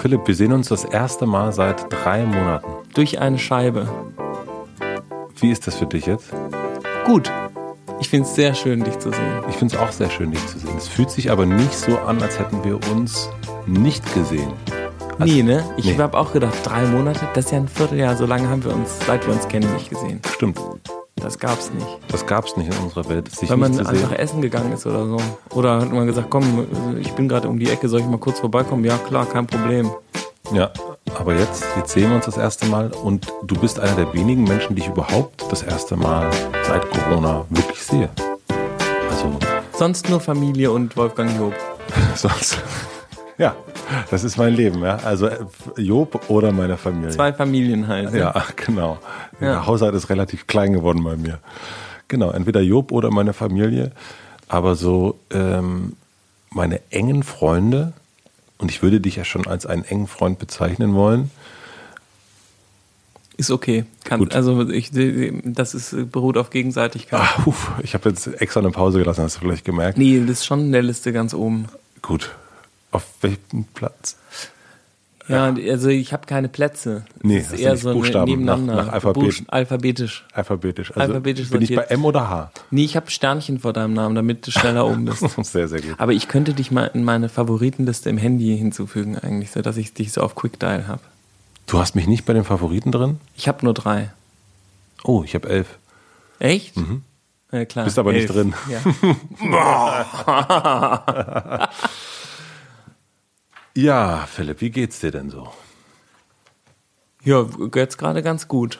Philipp, wir sehen uns das erste Mal seit drei Monaten. Durch eine Scheibe. Wie ist das für dich jetzt? Gut. Ich finde es sehr schön, dich zu sehen. Ich finde es auch sehr schön, dich zu sehen. Es fühlt sich aber nicht so an, als hätten wir uns nicht gesehen. Also, nee, ne? Ich nee. habe auch gedacht, drei Monate, das ist ja ein Vierteljahr. So lange haben wir uns, seit wir uns kennen, nicht gesehen. Stimmt. Das gab's nicht. Das gab's nicht in unserer Welt. Sich Weil man einfach essen gegangen ist oder so. Oder hat man gesagt, komm, ich bin gerade um die Ecke, soll ich mal kurz vorbeikommen? Ja, klar, kein Problem. Ja, aber jetzt, jetzt sehen wir uns das erste Mal und du bist einer der wenigen Menschen, die ich überhaupt das erste Mal seit Corona wirklich sehe. Also. Sonst nur Familie und Wolfgang Job. Sonst. Ja, das ist mein Leben, ja. Also äh, Job oder meine Familie. Zwei Familien halt. Ja, genau. Ja. Der Haushalt ist relativ klein geworden bei mir. Genau, entweder Job oder meine Familie. Aber so ähm, meine engen Freunde, und ich würde dich ja schon als einen engen Freund bezeichnen wollen. Ist okay. Kann, also ich, das ist, beruht auf Gegenseitigkeit. Ach, uf, ich habe jetzt extra eine Pause gelassen, hast du vielleicht gemerkt? Nee, das ist schon in der Liste ganz oben. Gut. Auf welchem Platz? Ja, also ich habe keine Plätze. Nee, das ist eher so Buchstaben nebeneinander. Nach, nach Alphabet. alphabetisch. Alphabetisch. Also alphabetisch bin ich bei M oder H? Nee, ich habe Sternchen vor deinem Namen, damit du schneller oben bist. sehr, sehr gut. Aber ich könnte dich mal in meine Favoritenliste im Handy hinzufügen eigentlich, so dass ich dich so auf Quickdial habe. Du hast mich nicht bei den Favoriten drin? Ich habe nur drei. Oh, ich habe elf. Echt? Mhm. Ja, klar. Bist aber elf. nicht drin. Ja. Ja, Philipp, wie geht's dir denn so? Ja, jetzt gerade ganz gut.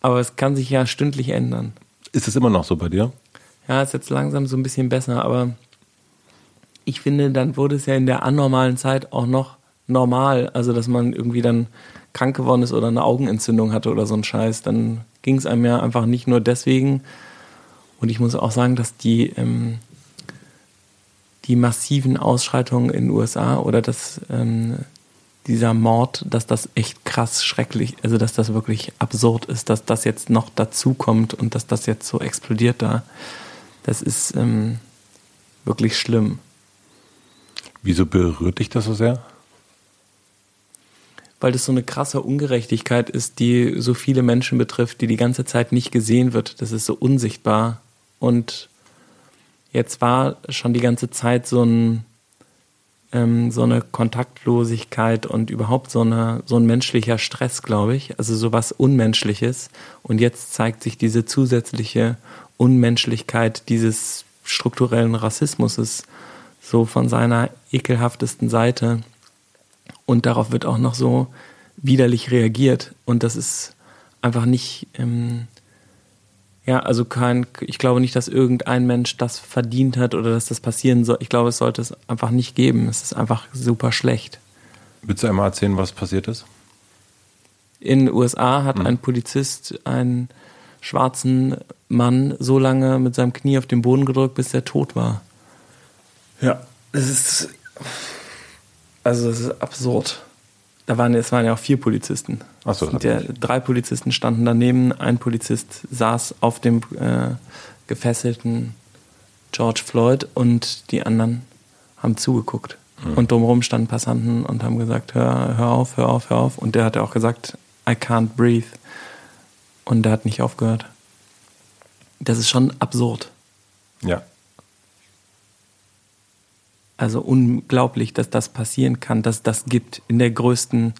Aber es kann sich ja stündlich ändern. Ist es immer noch so bei dir? Ja, ist jetzt langsam so ein bisschen besser, aber ich finde, dann wurde es ja in der anormalen Zeit auch noch normal. Also, dass man irgendwie dann krank geworden ist oder eine Augenentzündung hatte oder so ein Scheiß. Dann ging es einem ja einfach nicht nur deswegen. Und ich muss auch sagen, dass die ähm, die massiven Ausschreitungen in den USA oder dass ähm, dieser Mord, dass das echt krass schrecklich, also dass das wirklich absurd ist, dass das jetzt noch dazukommt und dass das jetzt so explodiert da. Das ist ähm, wirklich schlimm. Wieso berührt dich das so sehr? Weil das so eine krasse Ungerechtigkeit ist, die so viele Menschen betrifft, die die ganze Zeit nicht gesehen wird. Das ist so unsichtbar und Jetzt war schon die ganze Zeit so, ein, ähm, so eine Kontaktlosigkeit und überhaupt so, eine, so ein menschlicher Stress, glaube ich. Also so was Unmenschliches. Und jetzt zeigt sich diese zusätzliche Unmenschlichkeit dieses strukturellen Rassismus so von seiner ekelhaftesten Seite. Und darauf wird auch noch so widerlich reagiert. Und das ist einfach nicht ähm, ja, also kein, ich glaube nicht, dass irgendein Mensch das verdient hat oder dass das passieren soll. Ich glaube, es sollte es einfach nicht geben. Es ist einfach super schlecht. Willst du einmal erzählen, was passiert ist? In den USA hat mhm. ein Polizist einen schwarzen Mann so lange mit seinem Knie auf den Boden gedrückt, bis er tot war. Ja, es ist. Also, es ist absurd. Da waren, es waren ja auch vier Polizisten. So, der, drei Polizisten standen daneben, ein Polizist saß auf dem äh, gefesselten George Floyd und die anderen haben zugeguckt. Mhm. Und drumherum standen Passanten und haben gesagt, hör, hör auf, hör auf, hör auf. Und der hat auch gesagt, I can't breathe. Und der hat nicht aufgehört. Das ist schon absurd. Ja. Also unglaublich, dass das passieren kann, dass das gibt in der größten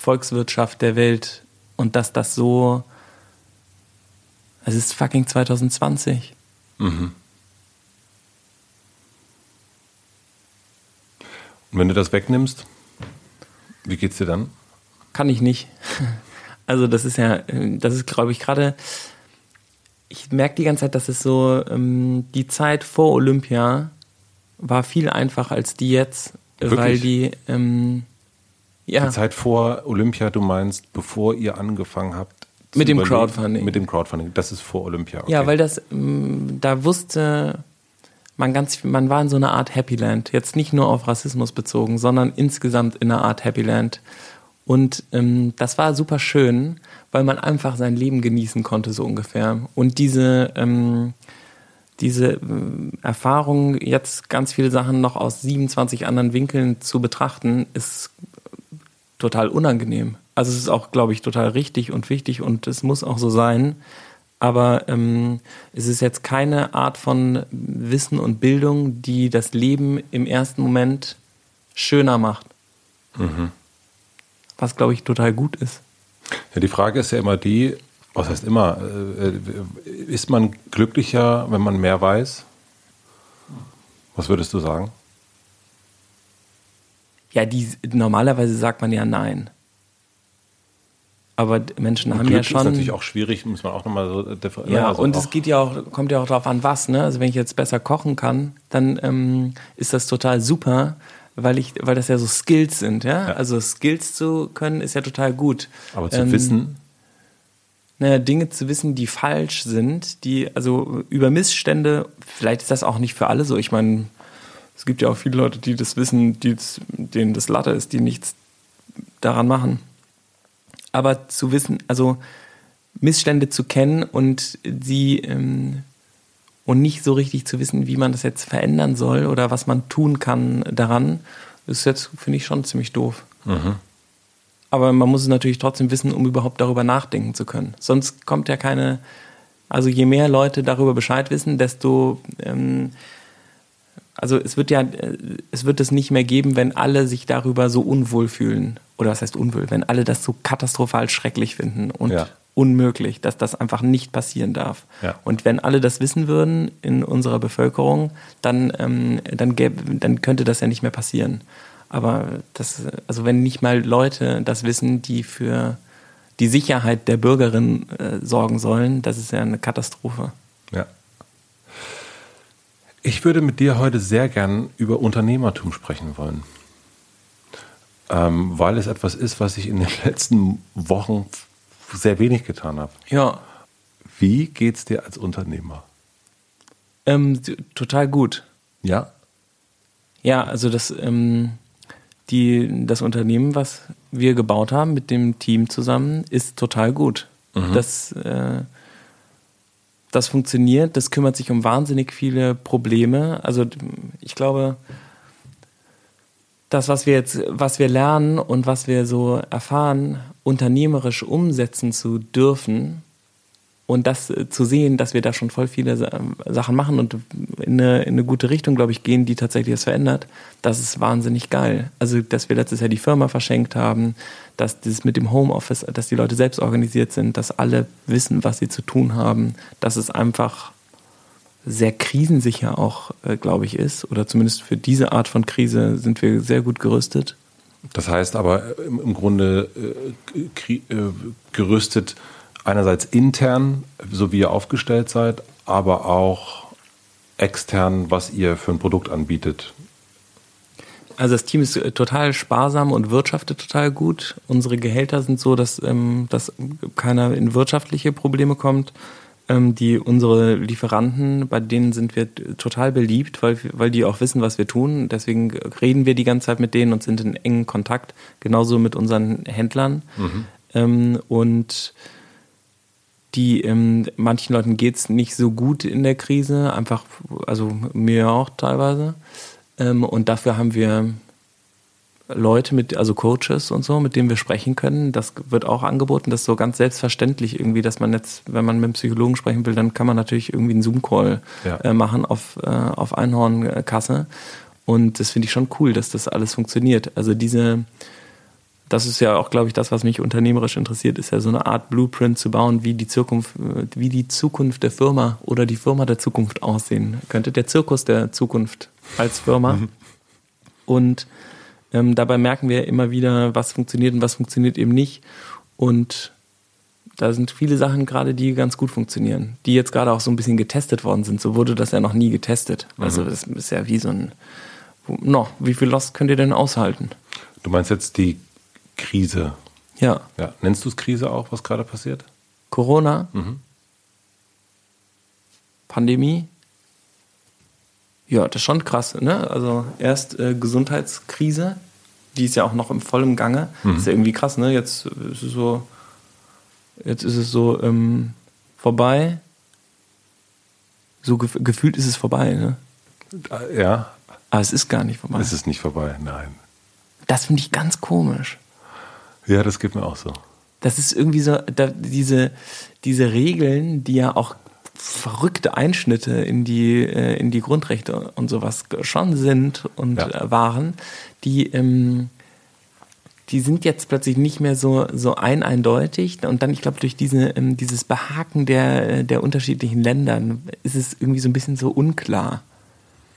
Volkswirtschaft der Welt und dass das so. Es ist fucking 2020. Mhm. Und wenn du das wegnimmst, wie geht's dir dann? Kann ich nicht. Also das ist ja, das ist, glaube ich, gerade. Ich merke die ganze Zeit, dass es so ähm, die Zeit vor Olympia war viel einfacher als die jetzt, Wirklich? weil die ähm, ja. Die Zeit vor Olympia, du meinst, bevor ihr angefangen habt. Mit dem Crowdfunding. Mit dem Crowdfunding. Das ist vor Olympia. Okay. Ja, weil das, ähm, da wusste man ganz, man war in so einer Art Happy Land. Jetzt nicht nur auf Rassismus bezogen, sondern insgesamt in einer Art Happy Land. Und ähm, das war super schön, weil man einfach sein Leben genießen konnte, so ungefähr. Und diese, ähm, diese äh, Erfahrung, jetzt ganz viele Sachen noch aus 27 anderen Winkeln zu betrachten, ist total unangenehm. Also es ist auch, glaube ich, total richtig und wichtig und es muss auch so sein. Aber ähm, es ist jetzt keine Art von Wissen und Bildung, die das Leben im ersten Moment schöner macht. Mhm. Was, glaube ich, total gut ist. Ja, die Frage ist ja immer die, was heißt immer, äh, ist man glücklicher, wenn man mehr weiß? Was würdest du sagen? Ja, die, normalerweise sagt man ja nein. Aber Menschen und haben Glück ja schon. Das ist natürlich auch schwierig, muss man auch nochmal so differenzieren. Ja, also und es geht ja auch, kommt ja auch darauf an, was. Ne? Also wenn ich jetzt besser kochen kann, dann ähm, ist das total super, weil ich, weil das ja so Skills sind, ja? ja. Also Skills zu können ist ja total gut. Aber zu ähm, wissen. Naja, Dinge zu wissen, die falsch sind, die, also über Missstände, vielleicht ist das auch nicht für alle so. Ich meine, es gibt ja auch viele Leute, die das wissen, die, denen das Latte ist, die nichts daran machen. Aber zu wissen, also Missstände zu kennen und sie ähm, und nicht so richtig zu wissen, wie man das jetzt verändern soll oder was man tun kann daran, ist jetzt, finde ich, schon ziemlich doof. Mhm. Aber man muss es natürlich trotzdem wissen, um überhaupt darüber nachdenken zu können. Sonst kommt ja keine, also je mehr Leute darüber Bescheid wissen, desto ähm, also es wird ja, es wird es nicht mehr geben, wenn alle sich darüber so unwohl fühlen. Oder was heißt unwohl? Wenn alle das so katastrophal schrecklich finden und ja. unmöglich, dass das einfach nicht passieren darf. Ja. Und wenn alle das wissen würden in unserer Bevölkerung, dann, ähm, dann, gäbe, dann könnte das ja nicht mehr passieren. Aber das, also wenn nicht mal Leute das wissen, die für die Sicherheit der Bürgerin äh, sorgen sollen, das ist ja eine Katastrophe. Ja. Ich würde mit dir heute sehr gern über Unternehmertum sprechen wollen, ähm, weil es etwas ist, was ich in den letzten Wochen sehr wenig getan habe. Ja. Wie geht's dir als Unternehmer? Ähm, total gut. Ja. Ja, also das, ähm, die, das Unternehmen, was wir gebaut haben mit dem Team zusammen, ist total gut. Mhm. Das äh, das funktioniert, das kümmert sich um wahnsinnig viele Probleme. Also ich glaube, das, was wir jetzt, was wir lernen und was wir so erfahren, unternehmerisch umsetzen zu dürfen, und das äh, zu sehen, dass wir da schon voll viele Sachen machen und in eine, in eine gute Richtung, glaube ich, gehen, die tatsächlich das verändert, das ist wahnsinnig geil. Also, dass wir letztes Jahr die Firma verschenkt haben, dass das mit dem Homeoffice, dass die Leute selbst organisiert sind, dass alle wissen, was sie zu tun haben, dass es einfach sehr krisensicher auch, äh, glaube ich, ist. Oder zumindest für diese Art von Krise sind wir sehr gut gerüstet. Das heißt aber im, Grunde äh, äh, gerüstet einerseits intern, so wie ihr aufgestellt seid, aber auch extern, was ihr für ein Produkt anbietet. Also das Team ist äh, total sparsam und wirtschaftet total gut. Unsere Gehälter sind so, dass, ähm, dass keiner in wirtschaftliche Probleme kommt. Ähm, die unsere Lieferanten, bei denen sind wir total beliebt, weil, weil die auch wissen, was wir tun. Deswegen reden wir die ganze Zeit mit denen und sind in engen Kontakt. Genauso mit unseren Händlern. Mhm. Ähm, und die ähm, manchen Leuten geht es nicht so gut in der Krise, einfach, also mir auch teilweise. Ähm, und dafür haben wir Leute mit, also Coaches und so, mit denen wir sprechen können. Das wird auch angeboten. Das ist so ganz selbstverständlich irgendwie, dass man jetzt, wenn man mit einem Psychologen sprechen will, dann kann man natürlich irgendwie einen Zoom-Call ja. äh, machen auf, äh, auf Einhornkasse. Und das finde ich schon cool, dass das alles funktioniert. Also diese, das ist ja auch, glaube ich, das, was mich unternehmerisch interessiert, ist ja so eine Art Blueprint zu bauen, wie die Zukunft, wie die Zukunft der Firma oder die Firma der Zukunft aussehen könnte. Der Zirkus der Zukunft als Firma. Mhm. Und ähm, dabei merken wir immer wieder, was funktioniert und was funktioniert eben nicht. Und da sind viele Sachen gerade, die ganz gut funktionieren, die jetzt gerade auch so ein bisschen getestet worden sind. So wurde das ja noch nie getestet. Mhm. Also das ist ja wie so ein, no, wie viel Lost könnt ihr denn aushalten? Du meinst jetzt die Krise. Ja. ja. Nennst du es Krise auch, was gerade passiert? Corona? Mhm. Pandemie? Ja, das ist schon krass, ne? Also erst äh, Gesundheitskrise, die ist ja auch noch im vollen Gange. Mhm. ist ja irgendwie krass, ne? Jetzt ist es so, jetzt ist es so ähm, vorbei. So gef gefühlt ist es vorbei, ne? Ja. Aber es ist gar nicht vorbei. Es ist nicht vorbei, nein. Das finde ich ganz komisch. Ja, das geht mir auch so. Das ist irgendwie so, da, diese, diese Regeln, die ja auch verrückte Einschnitte in die, äh, in die Grundrechte und sowas schon sind und ja. Äh, waren, die, ähm, die sind jetzt plötzlich nicht mehr so, so ein eindeutig. Und dann, ich glaube, durch diese, ähm, dieses Behaken der, der unterschiedlichen Länder ist es irgendwie so ein bisschen so unklar.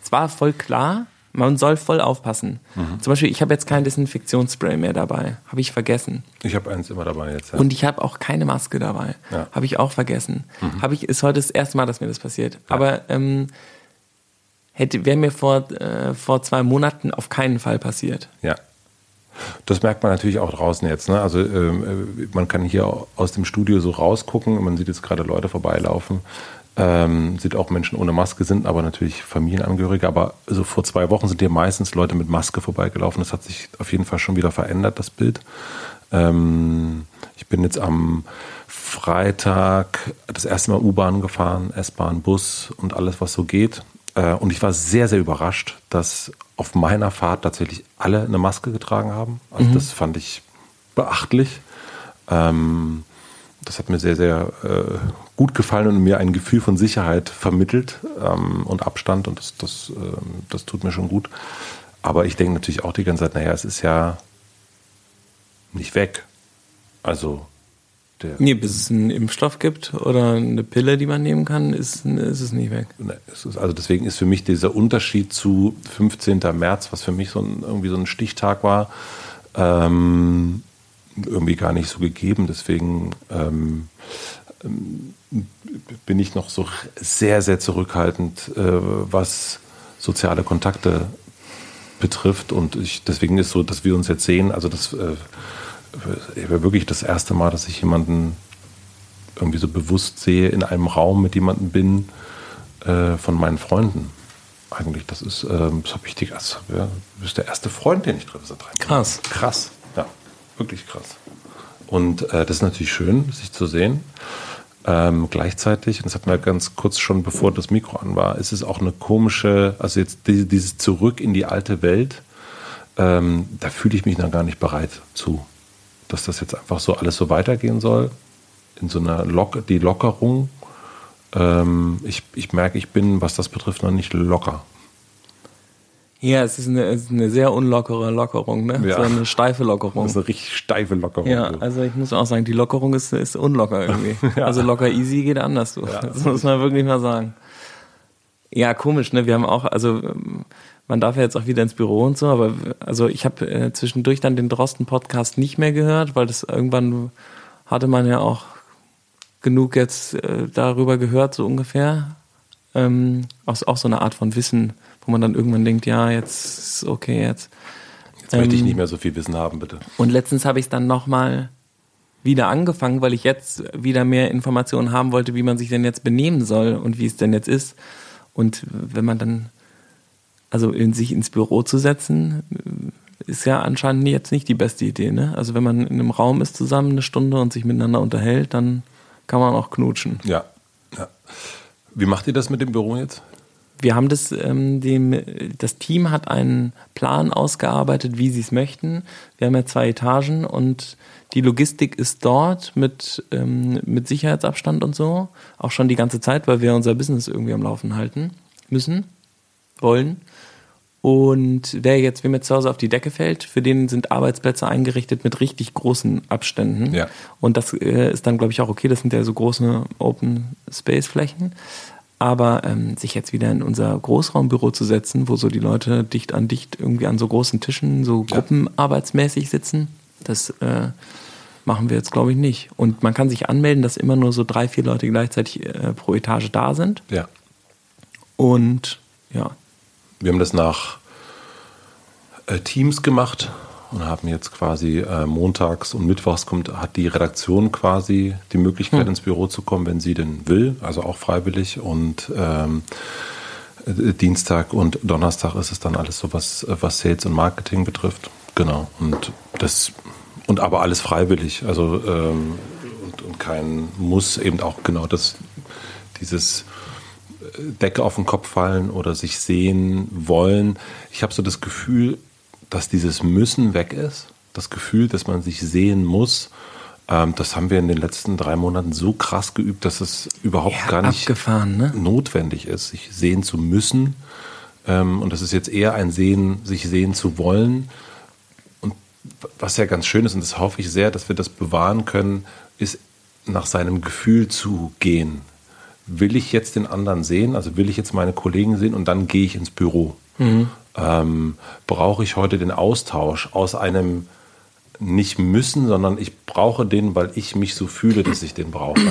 Es war voll klar, man soll voll aufpassen. Mhm. Zum Beispiel, ich habe jetzt kein Desinfektionsspray mehr dabei. Habe ich vergessen. Ich habe eins immer dabei jetzt. Ja. Und ich habe auch keine Maske dabei. Ja. Habe ich auch vergessen. Mhm. Habe ich, ist heute das erste Mal, dass mir das passiert. Ja. Aber ähm, hätte, wäre mir vor, äh, vor zwei Monaten auf keinen Fall passiert. Ja. Das merkt man natürlich auch draußen jetzt. Ne? Also ähm, äh, man kann hier aus dem Studio so rausgucken. Man sieht jetzt gerade Leute vorbeilaufen. Ähm, sieht auch Menschen ohne Maske sind, aber natürlich Familienangehörige. Aber so vor zwei Wochen sind hier meistens Leute mit Maske vorbeigelaufen. Das hat sich auf jeden Fall schon wieder verändert, das Bild. Ähm, ich bin jetzt am Freitag das erste Mal U-Bahn gefahren, S-Bahn, Bus und alles, was so geht. Äh, und ich war sehr, sehr überrascht, dass auf meiner Fahrt tatsächlich alle eine Maske getragen haben. Also mhm. das fand ich beachtlich. Ähm, das hat mir sehr, sehr äh, gut gefallen und mir ein Gefühl von Sicherheit vermittelt ähm, und Abstand und das, das, äh, das tut mir schon gut. Aber ich denke natürlich auch die ganze Zeit, naja, es ist ja nicht weg. Also der. Nee, bis es einen Impfstoff gibt oder eine Pille, die man nehmen kann, ist, ist es nicht weg. Also deswegen ist für mich dieser Unterschied zu 15. März, was für mich so ein, irgendwie so ein Stichtag war, ähm, irgendwie gar nicht so gegeben. Deswegen ähm, bin ich noch so sehr, sehr zurückhaltend, äh, was soziale Kontakte betrifft. Und ich, deswegen ist so, dass wir uns jetzt sehen, also das äh, wäre wirklich das erste Mal, dass ich jemanden irgendwie so bewusst sehe, in einem Raum mit jemandem bin, äh, von meinen Freunden. Eigentlich, das ist, ähm, das habe ich dir, also, ja, du bist der erste Freund, den ich treffe seit drei Krass. Krass, wirklich krass. Und äh, das ist natürlich schön, sich zu sehen. Ähm, gleichzeitig, und das hatten wir ganz kurz schon, bevor das Mikro an war, ist es auch eine komische, also jetzt dieses Zurück in die alte Welt, ähm, da fühle ich mich noch gar nicht bereit zu, dass das jetzt einfach so alles so weitergehen soll, in so einer Lock die Lockerung. Ähm, ich, ich merke, ich bin, was das betrifft, noch nicht locker. Ja, es ist eine, es ist eine sehr unlockere Lockerung, ne? Ja. So eine steife Lockerung. Das ist eine richtig steife Lockerung. Ja, also ich muss auch sagen, die Lockerung ist, ist unlocker irgendwie. ja. Also locker easy geht anders. So. Ja, das muss man wirklich mal sagen. Ja, komisch, ne? Wir haben auch, also man darf ja jetzt auch wieder ins Büro und so, aber also ich habe äh, zwischendurch dann den Drosten-Podcast nicht mehr gehört, weil das irgendwann hatte man ja auch genug jetzt äh, darüber gehört, so ungefähr. Ähm, auch, auch so eine Art von Wissen wo man dann irgendwann denkt, ja, jetzt ist okay, jetzt. Jetzt möchte ich ähm, nicht mehr so viel Wissen haben, bitte. Und letztens habe ich es dann nochmal wieder angefangen, weil ich jetzt wieder mehr Informationen haben wollte, wie man sich denn jetzt benehmen soll und wie es denn jetzt ist. Und wenn man dann, also in sich ins Büro zu setzen, ist ja anscheinend jetzt nicht die beste Idee. Ne? Also wenn man in einem Raum ist zusammen eine Stunde und sich miteinander unterhält, dann kann man auch knutschen. Ja. ja. Wie macht ihr das mit dem Büro jetzt? Wir haben das, ähm, dem, das Team hat einen Plan ausgearbeitet, wie sie es möchten. Wir haben ja zwei Etagen und die Logistik ist dort mit, ähm, mit Sicherheitsabstand und so. Auch schon die ganze Zeit, weil wir unser Business irgendwie am Laufen halten müssen, wollen. Und wer jetzt, wem jetzt zu Hause auf die Decke fällt, für den sind Arbeitsplätze eingerichtet mit richtig großen Abständen. Ja. Und das äh, ist dann, glaube ich, auch okay. Das sind ja so große Open Space Flächen. Aber ähm, sich jetzt wieder in unser Großraumbüro zu setzen, wo so die Leute dicht an dicht irgendwie an so großen Tischen, so ja. gruppenarbeitsmäßig sitzen, das äh, machen wir jetzt, glaube ich, nicht. Und man kann sich anmelden, dass immer nur so drei, vier Leute gleichzeitig äh, pro Etage da sind. Ja. Und ja. Wir haben das nach äh, Teams gemacht und haben jetzt quasi äh, montags und mittwochs kommt, hat die Redaktion quasi die Möglichkeit, hm. ins Büro zu kommen, wenn sie denn will, also auch freiwillig. Und ähm, äh, Dienstag und Donnerstag ist es dann alles so, was, was Sales und Marketing betrifft. Genau. Und das und aber alles freiwillig. Also ähm, und, und kein Muss, eben auch genau das, dieses äh, Decke auf den Kopf fallen oder sich sehen wollen. Ich habe so das Gefühl, dass dieses Müssen weg ist. das Gefühl, dass man sich sehen muss. Ähm, das haben wir in den letzten drei Monaten so krass geübt, dass es überhaupt Ja, gar nicht ne? notwendig ist, sich sehen zu müssen. Ähm, und das ist jetzt eher ein Sehen, sich sehen zu wollen. Und was ja ganz schön ist, und das hoffe ich sehr, dass wir das bewahren können, ist nach seinem Gefühl zu gehen. Will ich jetzt den anderen sehen, also will ich jetzt meine Kollegen sehen und dann gehe ich ins Büro. Ähm, brauche ich heute den Austausch aus einem nicht müssen, sondern ich brauche den, weil ich mich so fühle, dass ich den brauche.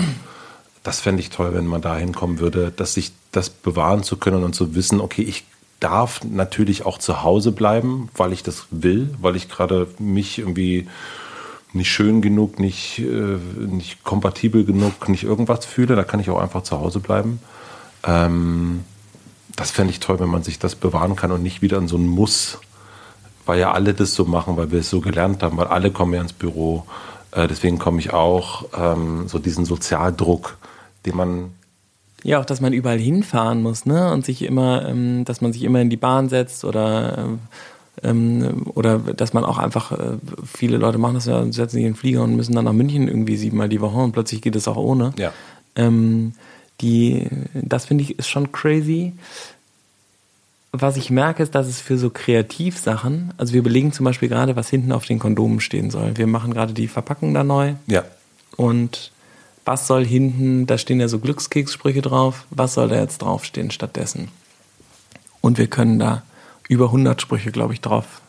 Das fände ich toll, wenn man da hinkommen würde, dass sich das bewahren zu können und zu wissen, okay, ich darf natürlich auch zu Hause bleiben, weil ich das will, weil ich gerade mich irgendwie nicht schön genug, nicht, äh, nicht kompatibel genug, nicht irgendwas fühle, da kann ich auch einfach zu Hause bleiben. Ähm, das fände ich toll, wenn man sich das bewahren kann und nicht wieder in so ein Muss, weil ja alle das so machen, weil wir es so gelernt haben, weil alle kommen ja ins Büro. Äh, deswegen komme ich auch, ähm, so diesen Sozialdruck, den man Ja, auch, dass man überall hinfahren muss, ne? Und sich immer, ähm, dass man sich immer in die Bahn setzt oder ähm, oder dass man auch einfach, äh, viele Leute machen das ja, setzen sich in den Flieger und müssen dann nach München irgendwie siebenmal die Woche und plötzlich geht es auch ohne. Ja. Ähm, die, das finde ich ist schon crazy. Was ich merke, ist, dass es für so Kreativsachen, also wir belegen zum Beispiel gerade, was hinten auf den Kondomen stehen soll. Wir machen gerade die Verpackung da neu. ja, Und was soll hinten, da stehen ja so Glückskekssprüche drauf, was soll da jetzt draufstehen stattdessen? Und wir können da über 100 Sprüche, glaube ich, drauf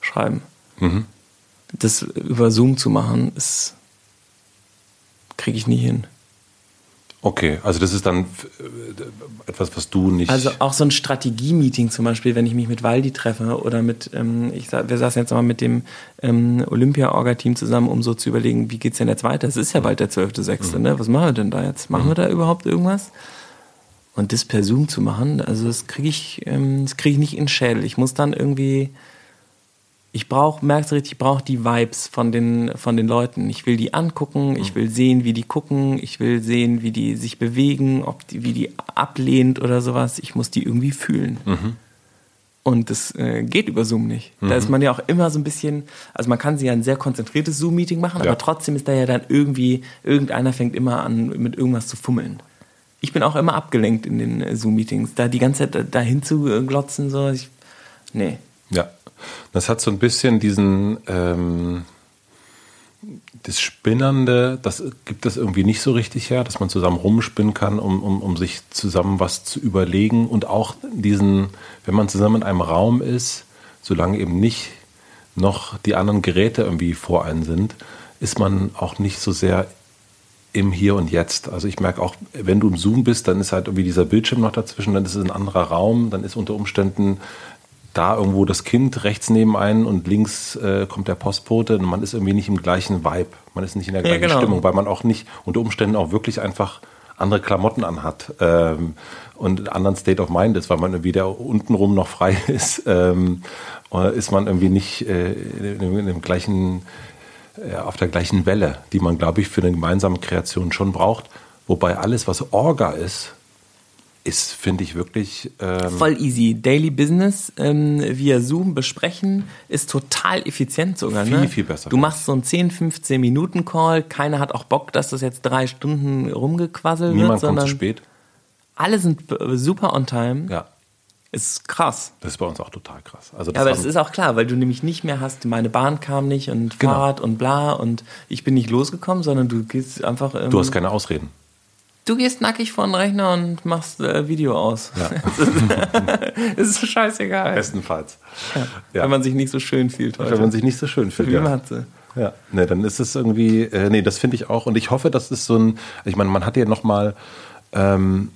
schreiben. Das über Zoom zu machen, ist kriege ich nie hin. Okay. Also das ist dann äh, etwas, was du nicht. Also auch so ein Strategie-Meeting zum Beispiel, wenn ich mich mit Waldi treffe oder mit, ähm, ich sa- wir saßen jetzt mal mit dem ähm, Olympia-Orga-Team zusammen, um so zu überlegen, wie geht's denn jetzt weiter? Es ist ja bald der 12.6., ne? Was machen wir denn da jetzt? Machen wir da überhaupt irgendwas? Und das per Zoom zu machen, also das kriege ich, ähm, das kriege ich nicht in Schädel. Ich muss dann irgendwie, ich brauche, merkst du richtig, ich brauche die Vibes von den, von den Leuten. Ich will die angucken, ich will sehen, wie die gucken, ich will sehen, wie die sich bewegen, ob die, wie die ablehnt oder sowas. Ich muss die irgendwie fühlen. Und das äh, geht über Zoom nicht. Da ist man ja auch immer so ein bisschen, also man kann sie ja ein sehr konzentriertes Zoom-Meeting machen, Ja. aber trotzdem ist da ja dann irgendwie, irgendeiner fängt immer an, mit irgendwas zu fummeln. Ich bin auch immer abgelenkt in den äh, Zoom-Meetings. Da die ganze Zeit da- dahin zu äh, glotzen, so, ich, nee. Ja, das hat so ein bisschen diesen, ähm, das Spinnernde, das gibt es irgendwie nicht so richtig her, dass man zusammen rumspinnen kann, um, um, um sich zusammen was zu überlegen und auch diesen, wenn man zusammen in einem Raum ist, solange eben nicht noch die anderen Geräte irgendwie vor einem sind, ist man auch nicht so sehr im Hier und Jetzt. Also ich merke auch, wenn du im Zoom bist, dann ist halt irgendwie dieser Bildschirm noch dazwischen, dann ist es ein anderer Raum, dann ist unter Umständen da irgendwo das Kind rechts neben einen und links äh, kommt der Postbote und man ist irgendwie nicht im gleichen Vibe, man ist nicht in der Ja, gleichen genau. Stimmung, weil man auch nicht unter Umständen auch wirklich einfach andere Klamotten anhat ähm, und einen anderen State of Mind ist, weil man irgendwie der untenrum noch frei ist, ähm, oder ist man irgendwie nicht äh, in, dem- in dem gleichen äh, auf der gleichen Welle, die man, glaube ich, für eine gemeinsame Kreation schon braucht. Wobei alles, was Orga ist, ist, finde ich, wirklich ähm, Voll easy. Daily Business ähm, via Zoom besprechen ist total effizient sogar. Viel, ne? viel besser. Du machst so einen 10, 15 Minuten Call. Keiner hat auch Bock, dass das jetzt drei Stunden rumgequasselt wird, niemand kommt zu spät. alle sind super on time. Ja, Ist krass. das ist bei uns auch total krass. Also Ja, aber das ist auch klar, weil du nämlich nicht mehr hast, meine Bahn kam nicht und Genau. Fahrrad und bla und ich bin nicht losgekommen, sondern du gehst einfach. Ähm, du hast keine Ausreden. Du gehst nackig vor den Rechner und machst äh, Video aus. Ja. das ist scheißegal. Bestenfalls. Ja. Wenn man sich nicht so schön fühlt heute. Wenn man sich nicht so schön fühlt. Wie Ja. Matze. Ja, ne, dann ist es irgendwie, äh, nee, das finde ich auch. Und ich hoffe, das ist so ein, ich meine, man hat ja nochmal ähm,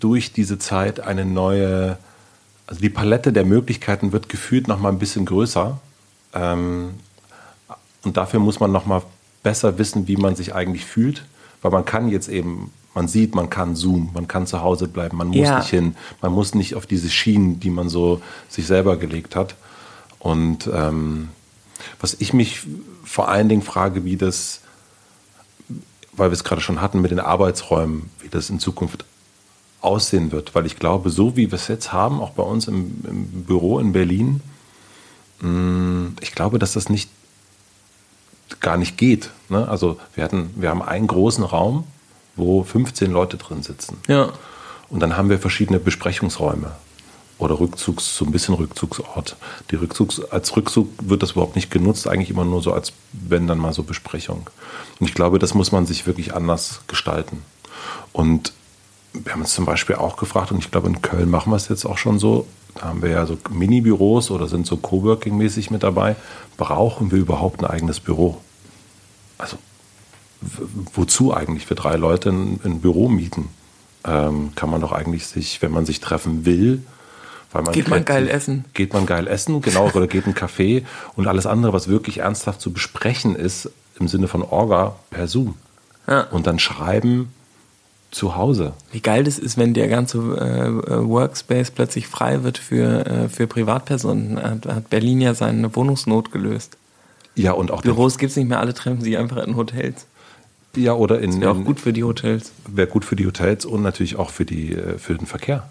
durch diese Zeit eine neue, also die Palette der Möglichkeiten wird gefühlt nochmal ein bisschen größer. Ähm, und dafür muss man nochmal besser wissen, wie man sich eigentlich fühlt. Weil man kann jetzt eben, man sieht, man kann zoomen, man kann zu Hause bleiben, man muss Ja. nicht hin, man muss nicht auf diese Schienen, die man so sich selber gelegt hat. Und ähm, was ich mich vor allen Dingen frage, wie das, weil wir es gerade schon hatten mit den Arbeitsräumen, wie das in Zukunft aussehen wird. Weil ich glaube, so wie wir es jetzt haben, auch bei uns im, im Büro in Berlin, mh, ich glaube, dass das nicht gar nicht geht. Ne? Also wir hatten, wir haben einen großen Raum, wo 15 Leute drin sitzen. Ja. Und dann haben wir verschiedene Besprechungsräume oder Rückzugs, so ein bisschen Rückzugsort. Die Rückzugs, als Rückzug wird das überhaupt nicht genutzt, eigentlich immer nur so als, wenn dann mal so Besprechung. Und ich glaube, das muss man sich wirklich anders gestalten. Und wir haben uns zum Beispiel auch gefragt, und ich glaube, in Köln machen wir es jetzt auch schon so, da haben wir ja so Mini-Büros oder sind so Coworking-mäßig mit dabei. Brauchen wir überhaupt ein eigenes Büro? Also, wozu eigentlich für drei Leute ein, ein Büro mieten? Ähm, kann man doch eigentlich sich, wenn man sich treffen will, weil man geht man geil essen. Geht man geil essen, genau, oder geht ein Café und alles andere, was wirklich ernsthaft zu besprechen ist, im Sinne von Orga per Zoom. Ja. Und dann schreiben zu Hause. Wie geil das ist, wenn der ganze äh, Workspace plötzlich frei wird für, äh, für Privatpersonen. Hat, hat Berlin ja seine Wohnungsnot gelöst. Ja, und auch Büros gibt es nicht mehr, alle treffen sich einfach in Hotels. Ja, oder in. Wäre auch gut für die Hotels. Wäre gut für die Hotels und natürlich auch für, die, äh, für den Verkehr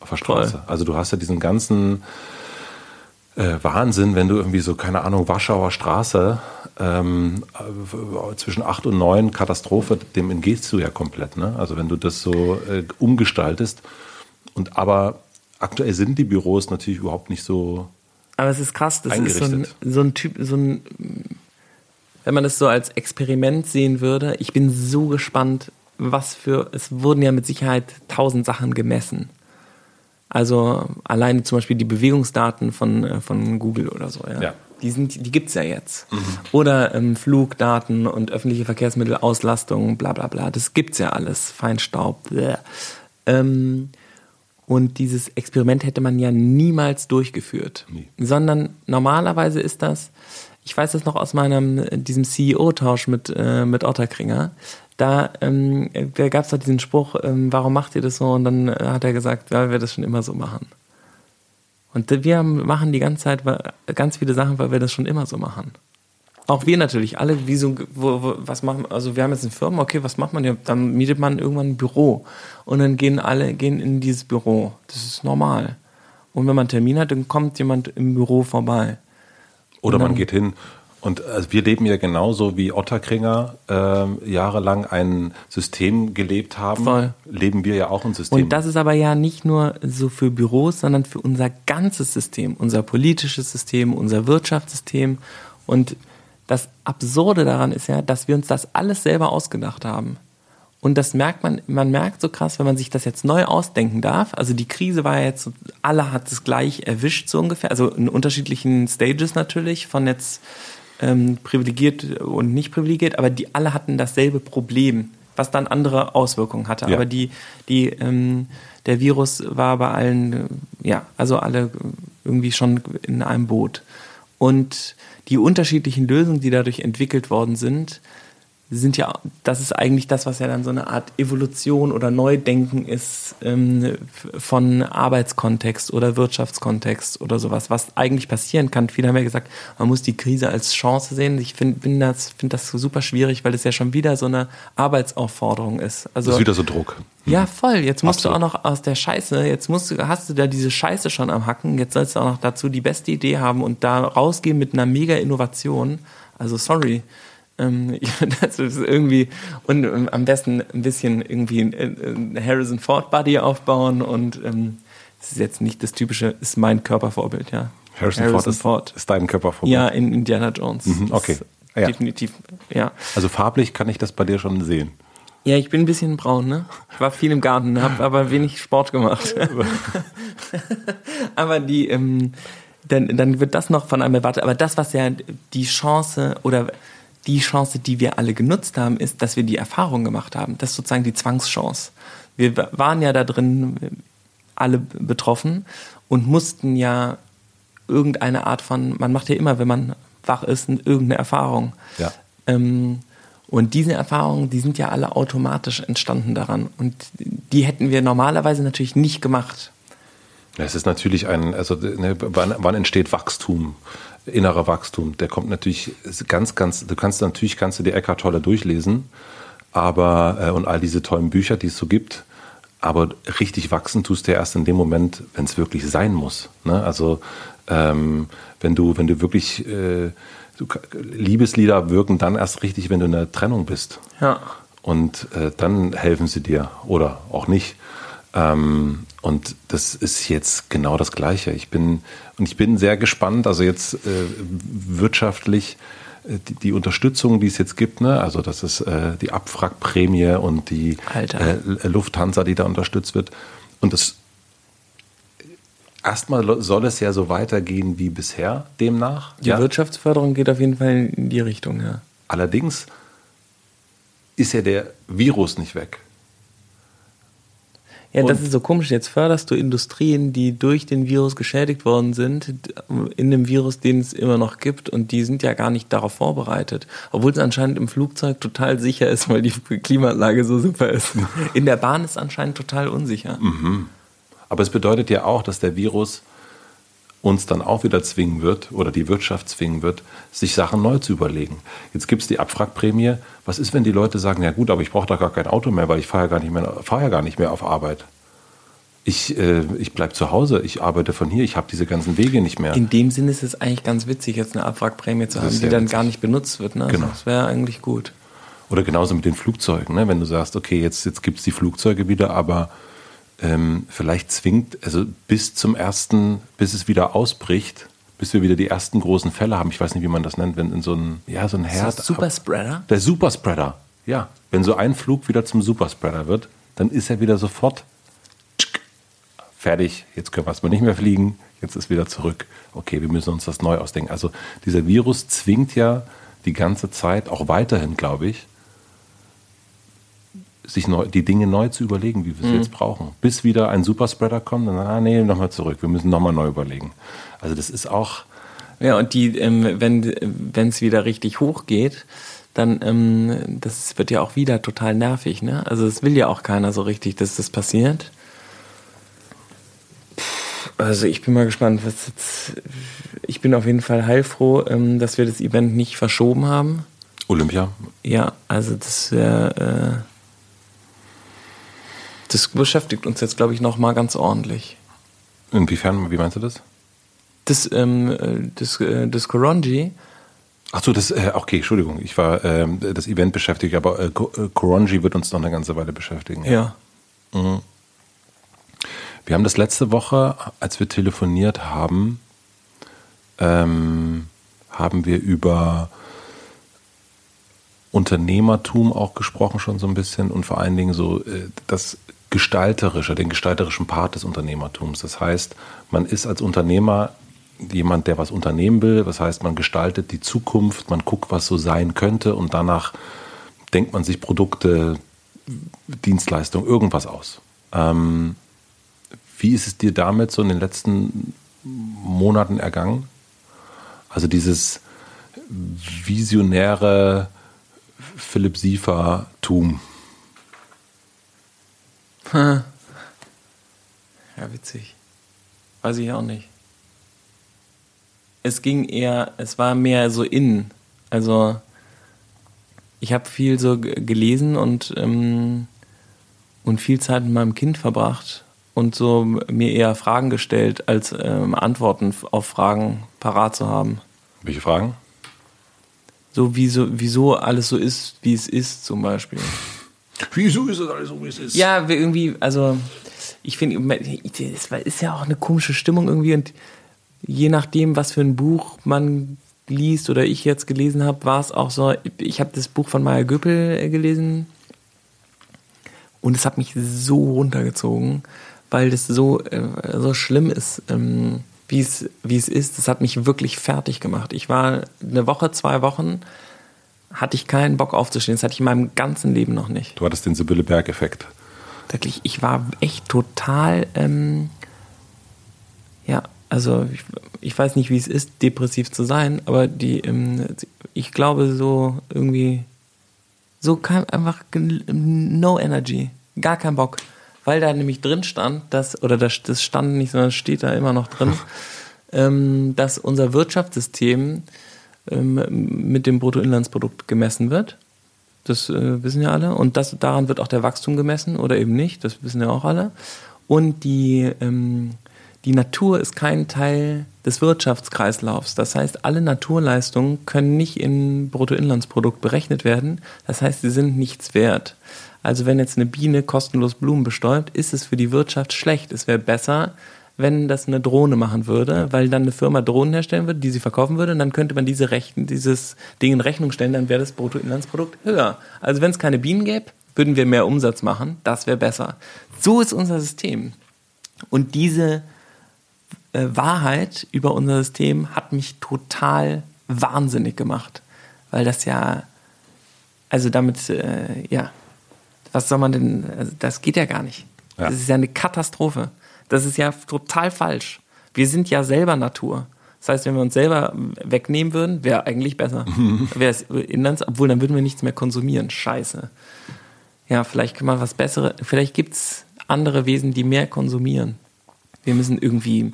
auf der Straße. Voll. Also du hast ja diesen ganzen äh, Wahnsinn, wenn du irgendwie so, keine Ahnung, Warschauer Straße ähm, äh, zwischen 8 und 9 Katastrophe, dem entgehst du ja komplett. Ne? Also wenn du das so äh, umgestaltest. Und aber aktuell sind die Büros natürlich überhaupt nicht so. Aber es ist krass, das ist so ein, so ein Typ, so ein, wenn man das so als Experiment sehen würde, ich bin so gespannt, was für, es wurden ja mit Sicherheit tausend Sachen gemessen. Also alleine zum Beispiel die Bewegungsdaten von, äh, von Google oder so, ja. ja. Die, sind, die gibt's ja jetzt. Mhm. Oder ähm, Flugdaten und öffentliche Verkehrsmittel, Auslastung, bla bla bla. Das gibt's ja alles. Feinstaub. Ähm, und dieses Experiment hätte man ja niemals durchgeführt. Nie. Sondern normalerweise ist das, ich weiß das noch aus meinem, diesem CEO-Tausch mit, äh, mit Otterkringer da, ähm, da gab es doch diesen Spruch, ähm, warum macht ihr das so? Und dann äh, hat er gesagt, ja, wir das schon immer so machen. Und wir machen die ganze Zeit ganz viele Sachen, weil wir das schon immer so machen. Auch wir natürlich, alle, wie so, wo, wo, was machen, also wir haben jetzt eine Firma, okay, was macht man? Ja, dann mietet man irgendwann ein Büro. Und dann gehen alle, gehen in dieses Büro. Das ist normal. Und wenn man einen Termin hat, dann kommt jemand im Büro vorbei. Oder man geht hin und also wir leben ja genauso wie Otterkringer äh, jahrelang ein System gelebt haben. Voll. Leben wir ja auch ein System. Und das ist aber ja nicht nur so für Büros, sondern für unser ganzes System, unser politisches System, unser Wirtschaftssystem. Und das Absurde daran ist ja, dass wir uns das alles selber ausgedacht haben. Und das merkt man, man merkt so krass, wenn man sich das jetzt neu ausdenken darf. Also die Krise war ja jetzt, alle hat es gleich erwischt, so ungefähr. Also in unterschiedlichen Stages natürlich, von jetzt ähm, privilegiert und nicht privilegiert, aber die alle hatten dasselbe Problem, was dann andere Auswirkungen hatte. Ja. Aber die, die, ähm, der Virus war bei allen, ja, also alle irgendwie schon in einem Boot. Und die unterschiedlichen Lösungen, die dadurch entwickelt worden sind, sind ja, das ist eigentlich das, was ja dann so eine Art Evolution oder Neudenken ist ähm, von Arbeitskontext oder Wirtschaftskontext oder sowas, was eigentlich passieren kann. Viele haben ja gesagt, man muss die Krise als Chance sehen. Ich finde das, find das super schwierig, weil es ja schon wieder so eine Arbeitsaufforderung ist. Also, das ist wieder so Druck. Hm. Ja, voll. Jetzt musst Absolut. du auch noch aus der Scheiße, jetzt musst du, hast du da diese Scheiße schon am Hacken, jetzt sollst du auch noch dazu die beste Idee haben und da rausgehen mit einer mega Innovation. Also sorry. Ähm, das ist irgendwie und ähm, am besten ein bisschen irgendwie ein, Harrison Ford Buddy aufbauen und ähm, das ist jetzt nicht das typische, ist mein Körpervorbild, ja. Harrison, Harrison Ford, ist, Ford, ist, dein Körpervorbild. Ja, in Indiana Jones. Mhm, okay. Ja. Definitiv, ja. Also farblich kann ich das bei dir schon sehen. Ja, ich bin ein bisschen braun, ne? Ich war viel im Garten, habe aber wenig Sport gemacht. aber die, ähm, dann, dann wird das noch von einem erwartet. Aber das, was ja die Chance oder die Chance, die wir alle genutzt haben, ist, dass wir die Erfahrung gemacht haben. Das ist sozusagen die Zwangschance. Wir waren ja da drin alle betroffen und mussten ja irgendeine Art von, man macht ja immer, wenn man wach ist, irgendeine Erfahrung. Ja. Ähm, und diese Erfahrungen, die sind ja alle automatisch entstanden daran. Und die hätten wir normalerweise natürlich nicht gemacht. Es ist natürlich ein, also ne, wann, wann entsteht Wachstum? Innerer Wachstum. Der kommt natürlich ganz, ganz, du kannst natürlich, kannst du die Eckhart Tolle durchlesen, aber, äh, und all diese tollen Bücher, die es so gibt, aber richtig wachsen tust du erst in dem Moment, wenn es wirklich sein muss. Ne? Also, ähm, wenn du, wenn du wirklich, äh, du, Liebeslieder wirken dann erst richtig, wenn du in der Trennung bist. Ja. Und äh, dann helfen sie dir oder auch nicht. Ähm, und das ist jetzt genau das Gleiche. Ich bin und ich bin sehr gespannt. Also jetzt äh, wirtschaftlich äh, die, die, Unterstützung, die es jetzt gibt, ne? also das ist äh, die Abwrackprämie und die äh, Lufthansa, die da unterstützt wird. Und das erstmal soll es ja so weitergehen wie bisher, demnach. Die ja? Wirtschaftsförderung geht auf jeden Fall in die Richtung, ja. Allerdings ist ja der Virus nicht weg. Ja, das ist so komisch. Jetzt förderst du Industrien, die durch den Virus geschädigt worden sind, in dem Virus, den es immer noch gibt, und die sind ja gar nicht darauf vorbereitet. Obwohl es anscheinend im Flugzeug total sicher ist, weil die Klimaanlage so super ist. In der Bahn ist es anscheinend total unsicher. Mhm. Aber es bedeutet ja auch, dass der Virus uns dann auch wieder zwingen wird oder die Wirtschaft zwingen wird, sich Sachen neu zu überlegen. Jetzt gibt es die Abwrackprämie. Was ist, wenn die Leute sagen, ja gut, aber ich brauche da gar kein Auto mehr, weil ich fahre ja gar nicht mehr, fahre ja gar nicht mehr auf Arbeit. Ich, äh, ich bleibe zu Hause, ich arbeite von hier, ich habe diese ganzen Wege nicht mehr. In dem Sinne ist es eigentlich ganz witzig, jetzt eine Abwrackprämie zu haben, die dann witzig. gar nicht benutzt wird. Ne? Also genau. Das wäre eigentlich gut. Oder genauso mit den Flugzeugen, ne? wenn du sagst, okay, jetzt, jetzt gibt es die Flugzeuge wieder, aber ähm, vielleicht zwingt, also bis zum ersten, bis es wieder ausbricht, bis wir wieder die ersten großen Fälle haben, ich weiß nicht, wie man das nennt, wenn in so ein, ja, so ein Herd. Das Superspreader? Der Superspreader, ja. Wenn so ein Flug wieder zum Superspreader wird, dann ist er wieder sofort fertig, jetzt können wir erstmal nicht mehr fliegen, jetzt ist wieder zurück. Okay, wir müssen uns das neu ausdenken. Also dieser Virus zwingt ja die ganze Zeit, auch weiterhin, glaube ich, sich neu, die Dinge neu zu überlegen, wie wir sie mhm. jetzt brauchen. Bis wieder ein Superspreader kommt, dann, ah, nee, nochmal zurück, wir müssen nochmal neu überlegen. Also das ist auch. Ja, und die, ähm, wenn es wieder richtig hoch geht, dann ähm, das wird ja auch wieder total nervig, ne? Also es will ja auch keiner so richtig, dass das passiert. Also ich bin mal gespannt, was jetzt. Ich bin auf jeden Fall heilfroh, ähm, dass wir das Event nicht verschoben haben. Olympia? Ja, also das wäre. Äh, das beschäftigt uns jetzt, glaube ich, noch mal ganz ordentlich. Inwiefern? Wie meinst du das? Das, ähm, äh, das, äh, das Koronji. Ach so, das, äh, okay, Entschuldigung, ich war ähm, das Event beschäftigt, aber äh, Koronji äh, wird uns noch eine ganze Weile beschäftigen. Ja. Mhm. Wir haben das letzte Woche, als wir telefoniert haben, ähm, haben wir über Unternehmertum auch gesprochen schon so ein bisschen und vor allen Dingen so äh, das gestalterische, den gestalterischen Part des Unternehmertums. Das heißt, man ist als Unternehmer jemand, der was unternehmen will. Das heißt, man gestaltet die Zukunft, man guckt, was so sein könnte und danach denkt man sich Produkte, Dienstleistungen, irgendwas aus. Ähm, wie ist es dir damit so in den letzten Monaten ergangen? Also dieses visionäre Philipp Siefer-Tum. Ja, witzig. Weiß ich auch nicht. Es ging eher, es war mehr so innen. Also ich habe viel so gelesen und, ähm, und viel Zeit mit meinem Kind verbracht und so mir eher Fragen gestellt, als ähm, Antworten auf Fragen parat zu haben. Welche Fragen? So, wieso, wieso alles so ist, wie es ist, zum Beispiel. Wieso ist das alles so, wie es ist? Ja, irgendwie, also ich finde, es ist ja auch eine komische Stimmung irgendwie und je nachdem, was für ein Buch man liest oder ich jetzt gelesen habe, war es auch so, ich habe das Buch von Maya Göppel äh, gelesen und es hat mich so runtergezogen, weil das so, äh, so schlimm ist, ähm, wie es ist. Das hat mich wirklich fertig gemacht. Ich war eine Woche, zwei Wochen hatte ich keinen Bock aufzustehen. Das hatte ich in meinem ganzen Leben noch nicht. Du hattest den Sibylle Berg-Effekt. Wirklich, ich war echt total, ähm, ja, also ich, ich, weiß nicht, wie es ist, depressiv zu sein, aber die, ähm, ich glaube so irgendwie, so kein, einfach no energy, gar kein Bock. Weil da nämlich drin stand, dass, oder das, das stand nicht, sondern steht da immer noch drin, ähm, dass unser Wirtschaftssystem mit dem Bruttoinlandsprodukt gemessen wird. Das äh, wissen ja alle. Und das, daran wird auch der Wachstum gemessen oder eben nicht. Das wissen ja auch alle. Und die, ähm, die Natur ist kein Teil des Wirtschaftskreislaufs. Das heißt, alle Naturleistungen können nicht in Bruttoinlandsprodukt berechnet werden. Das heißt, sie sind nichts wert. Also wenn jetzt eine Biene kostenlos Blumen bestäubt, ist es für die Wirtschaft schlecht. Es wäre besser, wenn das eine Drohne machen würde, weil dann eine Firma Drohnen herstellen würde, die sie verkaufen würde, und dann könnte man diese Rechten, dieses Ding in Rechnung stellen, dann wäre das Bruttoinlandsprodukt höher. Also wenn es keine Bienen gäbe, würden wir mehr Umsatz machen, das wäre besser. So ist unser System. Und diese äh, Wahrheit über unser System hat mich total wahnsinnig gemacht, weil das ja, also damit, äh, ja, was soll man denn, also das geht ja gar nicht. Ja. Das ist ja eine Katastrophe. Das ist ja total falsch. Wir sind ja selber Natur. Das heißt, wenn wir uns selber wegnehmen würden, wäre eigentlich besser. wäre es inlands, obwohl dann würden wir nichts mehr konsumieren. Scheiße. Ja, vielleicht kann man was Besseres, vielleicht gibt es andere Wesen, die mehr konsumieren. Wir müssen irgendwie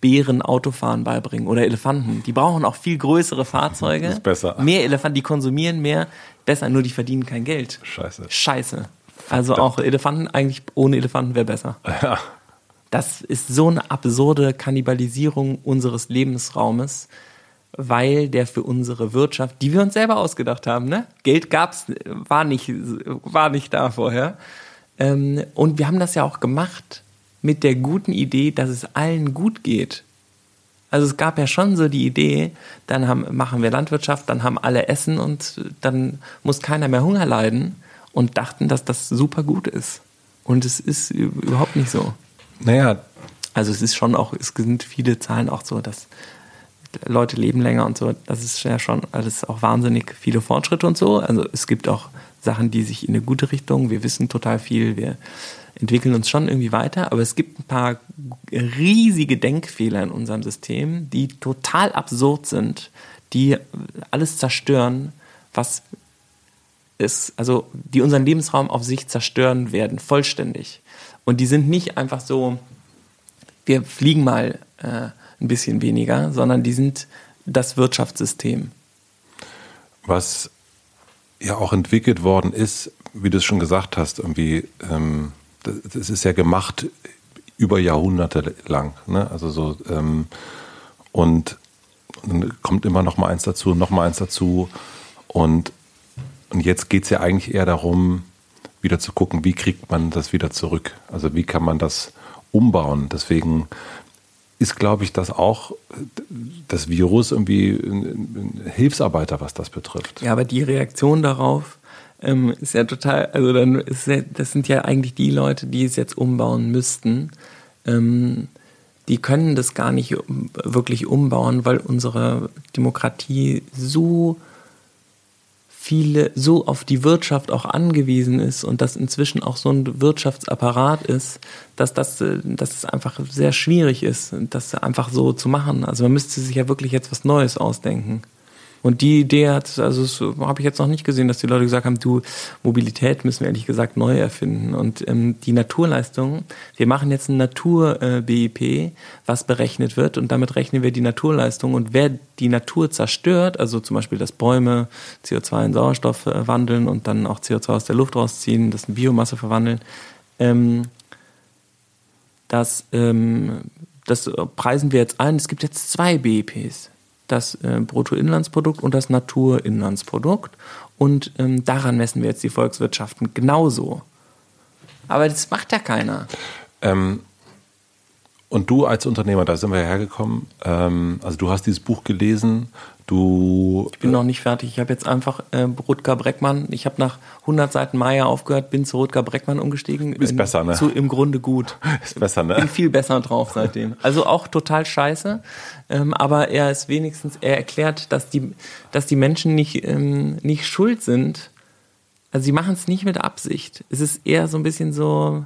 Bären Autofahren beibringen oder Elefanten. Die brauchen auch viel größere Fahrzeuge. Das ist besser. Mehr Elefanten, die konsumieren mehr, besser, nur die verdienen kein Geld. Scheiße. Scheiße. Also auch Elefanten, eigentlich ohne Elefanten wäre besser. Ja. Das ist so eine absurde Kannibalisierung unseres Lebensraumes, weil der für unsere Wirtschaft, die wir uns selber ausgedacht haben, ne? Geld gab's, war nicht, war nicht da vorher. Ähm, und wir haben das ja auch gemacht mit der guten Idee, dass es allen gut geht. Also es gab ja schon so die Idee, dann haben, machen wir Landwirtschaft, dann haben alle Essen und dann muss keiner mehr Hunger leiden und dachten, dass das super gut ist. Und es ist überhaupt nicht so. Naja. Also es ist schon auch, es sind viele Zahlen auch so, dass Leute leben länger und so. Das ist ja schon alles auch wahnsinnig viele Fortschritte und so. Also es gibt auch Sachen, die sich in eine gute Richtung, wir wissen total viel, wir entwickeln uns schon irgendwie weiter, aber es gibt ein paar riesige Denkfehler in unserem System, die total absurd sind, die alles zerstören, was ist, also die unseren Lebensraum auf sich zerstören werden, vollständig. Und die sind nicht einfach so, wir fliegen mal äh, ein bisschen weniger, sondern die sind das Wirtschaftssystem. Was ja auch entwickelt worden ist, wie du es schon gesagt hast, irgendwie, ähm, das, das, ist ja gemacht über Jahrhunderte lang. Ne? Also so, ähm, und dann kommt immer noch mal eins dazu, noch mal eins dazu. Und, und jetzt geht es ja eigentlich eher darum, wieder zu gucken, wie kriegt man das wieder zurück? Also wie kann man das umbauen? Deswegen ist, glaube ich, das auch das Virus irgendwie ein, Hilfsarbeiter, was das betrifft. Ja, aber die Reaktion darauf ähm, ist ja total, also dann ist ja, das sind ja eigentlich die Leute, die es jetzt umbauen müssten. Ähm, die können das gar nicht wirklich umbauen, weil unsere Demokratie so viele so auf die Wirtschaft auch angewiesen ist und das inzwischen auch so ein Wirtschaftsapparat ist, dass das, äh, dass es einfach sehr schwierig ist, das einfach so zu machen. Also man müsste sich ja wirklich jetzt was Neues ausdenken. Und die Idee hat, also habe ich jetzt noch nicht gesehen, dass die Leute gesagt haben, du, Mobilität müssen wir ehrlich gesagt neu erfinden. Und ähm, die Naturleistungen, wir machen jetzt ein Natur-BIP, äh, was berechnet wird und damit rechnen wir die Naturleistung. Und wer die Natur zerstört, also zum Beispiel, dass Bäume CO2 in Sauerstoff äh, wandeln und dann auch CO2 aus der Luft rausziehen, das in Biomasse verwandeln, ähm, das, ähm, das preisen wir jetzt ein. Es gibt jetzt zwei BIPs das äh, Bruttoinlandsprodukt und das Naturinlandsprodukt. Und ähm, daran messen wir jetzt die Volkswirtschaften genauso. Aber das macht ja keiner. Ähm, und du als Unternehmer, da sind wir hergekommen. Ähm, also du hast dieses Buch gelesen Du, ich bin noch nicht fertig. Ich habe jetzt einfach äh, Rutger Breckmann. Ich habe nach 100 Seiten Maya aufgehört, bin zu Rutger Breckmann umgestiegen. Ist in, besser, ne? Zu im Grunde gut. Ist besser, ne? Bin viel besser drauf seitdem. Also auch total scheiße. Ähm, aber er ist wenigstens, er erklärt, dass die, dass die Menschen nicht, ähm, nicht schuld sind. Also sie machen es nicht mit Absicht. Es ist eher so ein bisschen so,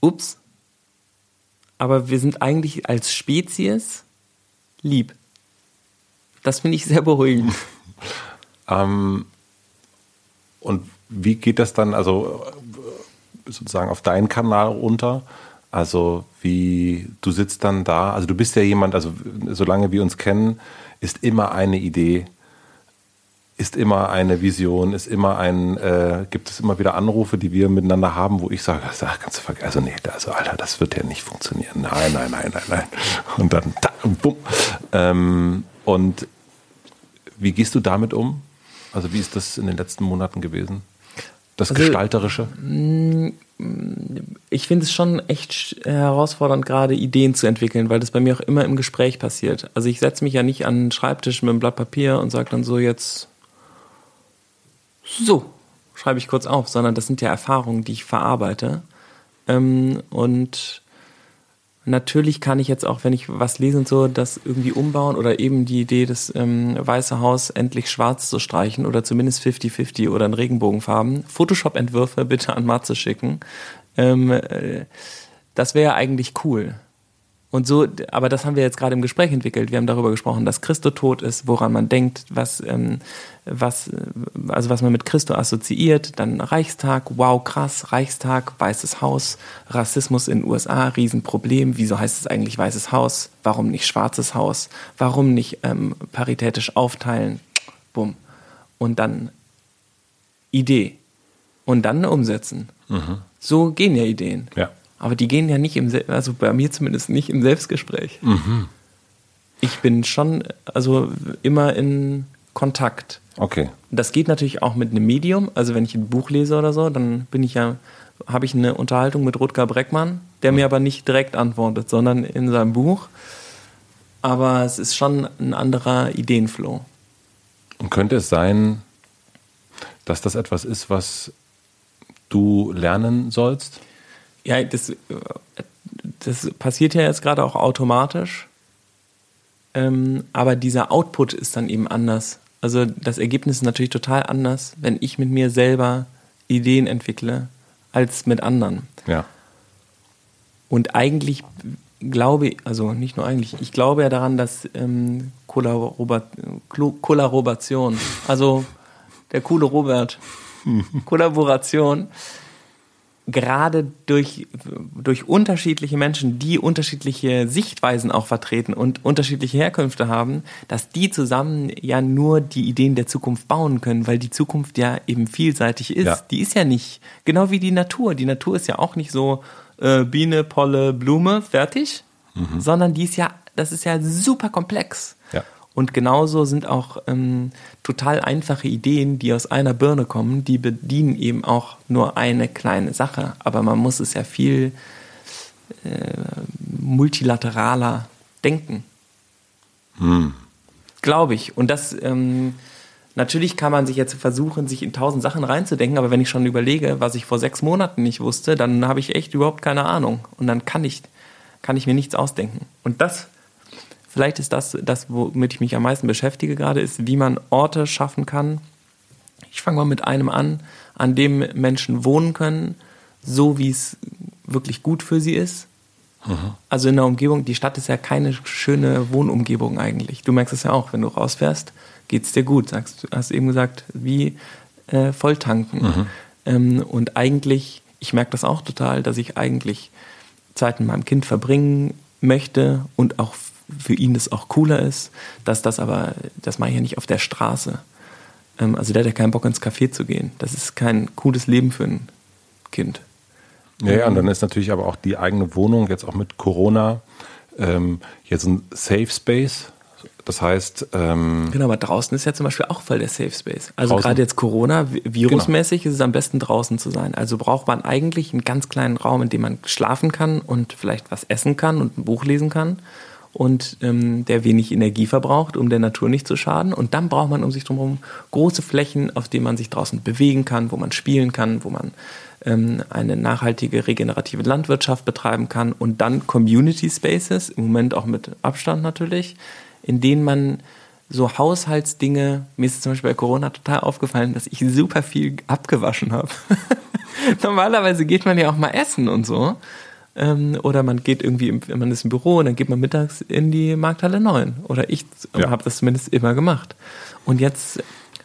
ups. Aber wir sind eigentlich als Spezies lieb. Das finde ich sehr beruhigend. ähm, und wie geht das dann, also sozusagen auf deinen Kanal runter? Also wie du sitzt dann da, also du bist ja jemand, also solange wir uns kennen, ist immer eine Idee ist immer eine Vision, ist immer ein, äh, gibt es immer wieder Anrufe, die wir miteinander haben, wo ich sage, sag, kannst du vergessen, also nee, also Alter, das wird ja nicht funktionieren. Nein, nein, nein, nein, nein. Und dann, ta, bumm. Ähm, und wie gehst du damit um? Also wie ist das in den letzten Monaten gewesen? Das also, Gestalterische? Ich finde es schon echt herausfordernd, gerade Ideen zu entwickeln, weil das bei mir auch immer im Gespräch passiert. Also ich setze mich ja nicht an den Schreibtisch mit einem Blatt Papier und sage dann so jetzt so, schreibe ich kurz auf, sondern das sind ja Erfahrungen, die ich verarbeite. Ähm, und natürlich kann ich jetzt auch, wenn ich was lese und so, das irgendwie umbauen oder eben die Idee, das ähm, Weiße Haus endlich schwarz zu streichen oder zumindest 50-50 oder in Regenbogenfarben. Photoshop-Entwürfe bitte an Matze schicken. Ähm, äh, das wäre eigentlich cool. Und so, aber das haben wir jetzt gerade im Gespräch entwickelt. Wir haben darüber gesprochen, dass Christo tot ist, woran man denkt, was, ähm, was, also was man mit Christo assoziiert. Dann Reichstag, wow, krass, Reichstag, Weißes Haus, Rassismus in den USA, Riesenproblem. Wieso heißt es eigentlich Weißes Haus? Warum nicht Schwarzes Haus? Warum nicht ähm, paritätisch aufteilen? Bumm. Und dann Idee. Und dann umsetzen. Mhm. So gehen ja Ideen. Ja. Aber die gehen ja nicht im, also bei mir zumindest nicht im Selbstgespräch. Mhm. Ich bin schon, also immer in Kontakt. Okay. Das geht natürlich auch mit einem Medium. Also wenn ich ein Buch lese oder so, dann bin ich ja, habe ich eine Unterhaltung mit Rutger Breckmann, der mhm. mir aber nicht direkt antwortet, sondern in seinem Buch. Aber es ist schon ein anderer Ideenflow. Und könnte es sein, dass das etwas ist, was du lernen sollst? Ja, das, das passiert ja jetzt gerade auch automatisch. Ähm, aber dieser Output ist dann eben anders. Also das Ergebnis ist natürlich total anders, wenn ich mit mir selber Ideen entwickle, als mit anderen. Ja. Und eigentlich glaube ich, also nicht nur eigentlich, ich glaube ja daran, dass ähm, Kollaboration, also der coole Robert, Kollaboration gerade durch, durch unterschiedliche Menschen, die unterschiedliche Sichtweisen auch vertreten und unterschiedliche Herkünfte haben, dass die zusammen ja nur die Ideen der Zukunft bauen können, weil die Zukunft ja eben vielseitig ist. Ja. Die ist ja nicht, genau wie die Natur. Die Natur ist ja auch nicht so äh, Biene, Polle, Blume, fertig, mhm. sondern die ist ja, das ist ja super komplex. Ja. Und genauso sind auch ähm, total einfache Ideen, die aus einer Birne kommen, die bedienen eben auch nur eine kleine Sache. Aber man muss es ja viel äh, multilateraler denken. Hm. Glaube ich. Und das, ähm, natürlich kann man sich jetzt versuchen, sich in tausend Sachen reinzudenken, aber wenn ich schon überlege, was ich vor sechs Monaten nicht wusste, dann habe ich echt überhaupt keine Ahnung. Und dann kann ich, kann ich mir nichts ausdenken. Und das Vielleicht ist das, das, womit ich mich am meisten beschäftige gerade, ist, wie man Orte schaffen kann. Ich fange mal mit einem an, an dem Menschen wohnen können, so wie es wirklich gut für sie ist. Mhm. Also in der Umgebung, die Stadt ist ja keine schöne Wohnumgebung eigentlich. Du merkst es ja auch, wenn du rausfährst, geht es dir gut. Sagst, du hast eben gesagt, wie äh, volltanken. Mhm. Ähm, und eigentlich, ich merke das auch total, dass ich eigentlich Zeit mit meinem Kind verbringen möchte und auch für ihn das auch cooler ist, dass das aber, das mache ich ja nicht auf der Straße. Ähm, also der hat ja keinen Bock ins Café zu gehen. Das ist kein cooles Leben für ein Kind. Ja, ja, und dann ist natürlich aber auch die eigene Wohnung jetzt auch mit Corona ähm, jetzt ein Safe Space. Das heißt. Ähm, genau, aber draußen ist ja zum Beispiel auch voll der Safe Space. Also gerade jetzt Corona, virusmäßig genau. ist es am besten draußen zu sein. Also braucht man eigentlich einen ganz kleinen Raum, in dem man schlafen kann und vielleicht was essen kann und ein Buch lesen kann und ähm, der wenig Energie verbraucht, um der Natur nicht zu schaden. Und dann braucht man um sich drumherum große Flächen, auf denen man sich draußen bewegen kann, wo man spielen kann, wo man ähm, eine nachhaltige regenerative Landwirtschaft betreiben kann und dann Community Spaces, im Moment auch mit Abstand natürlich, in denen man so Haushaltsdinge, mir ist zum Beispiel bei Corona total aufgefallen, dass ich super viel abgewaschen habe. Normalerweise geht man ja auch mal essen und so. Ähm, oder man geht irgendwie, im, man ist im Büro und dann geht man mittags in die Markthalle 9. Oder ich ja. habe das zumindest immer gemacht. Und jetzt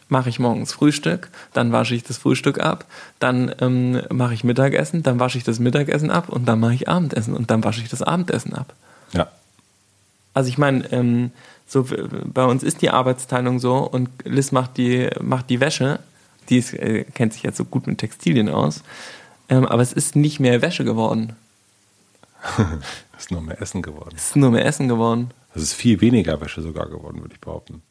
mache ich morgens Frühstück, dann wasche ich das Frühstück ab, dann ähm, mache ich Mittagessen, dann wasche ich das Mittagessen ab und dann mache ich Abendessen und dann wasche ich das Abendessen ab. Ja. Also ich meine, ähm, So, bei uns ist die Arbeitsteilung so und Liz macht die, macht die Wäsche. Die ist, äh, kennt sich jetzt so gut mit Textilien aus. Ähm, aber es ist nicht mehr Wäsche geworden. Es ist nur mehr Essen geworden. Es ist nur mehr Essen geworden. Es ist viel weniger Wäsche sogar geworden, würde ich behaupten.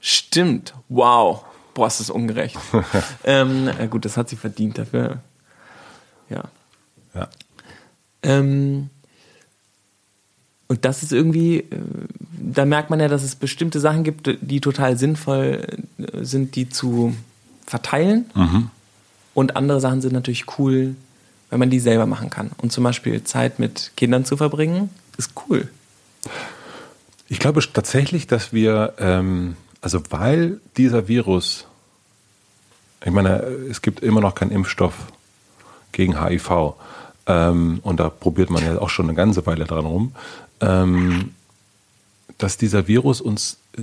Stimmt. Wow. Boah, ist das ungerecht. ähm, gut, das hat sie verdient dafür. Ja. Ja. Ähm, und das ist irgendwie, äh, da merkt man ja, dass es bestimmte Sachen gibt, die total sinnvoll äh, sind, die zu verteilen. Mhm. Und andere Sachen sind natürlich cool, wenn man die selber machen kann. Und zum Beispiel Zeit mit Kindern zu verbringen, ist cool. Ich glaube tatsächlich, dass wir, ähm, also weil dieser Virus, ich meine, es gibt immer noch keinen Impfstoff gegen HIV. Ähm, und da probiert man ja auch schon eine ganze Weile dran rum ähm, dass dieser Virus uns äh,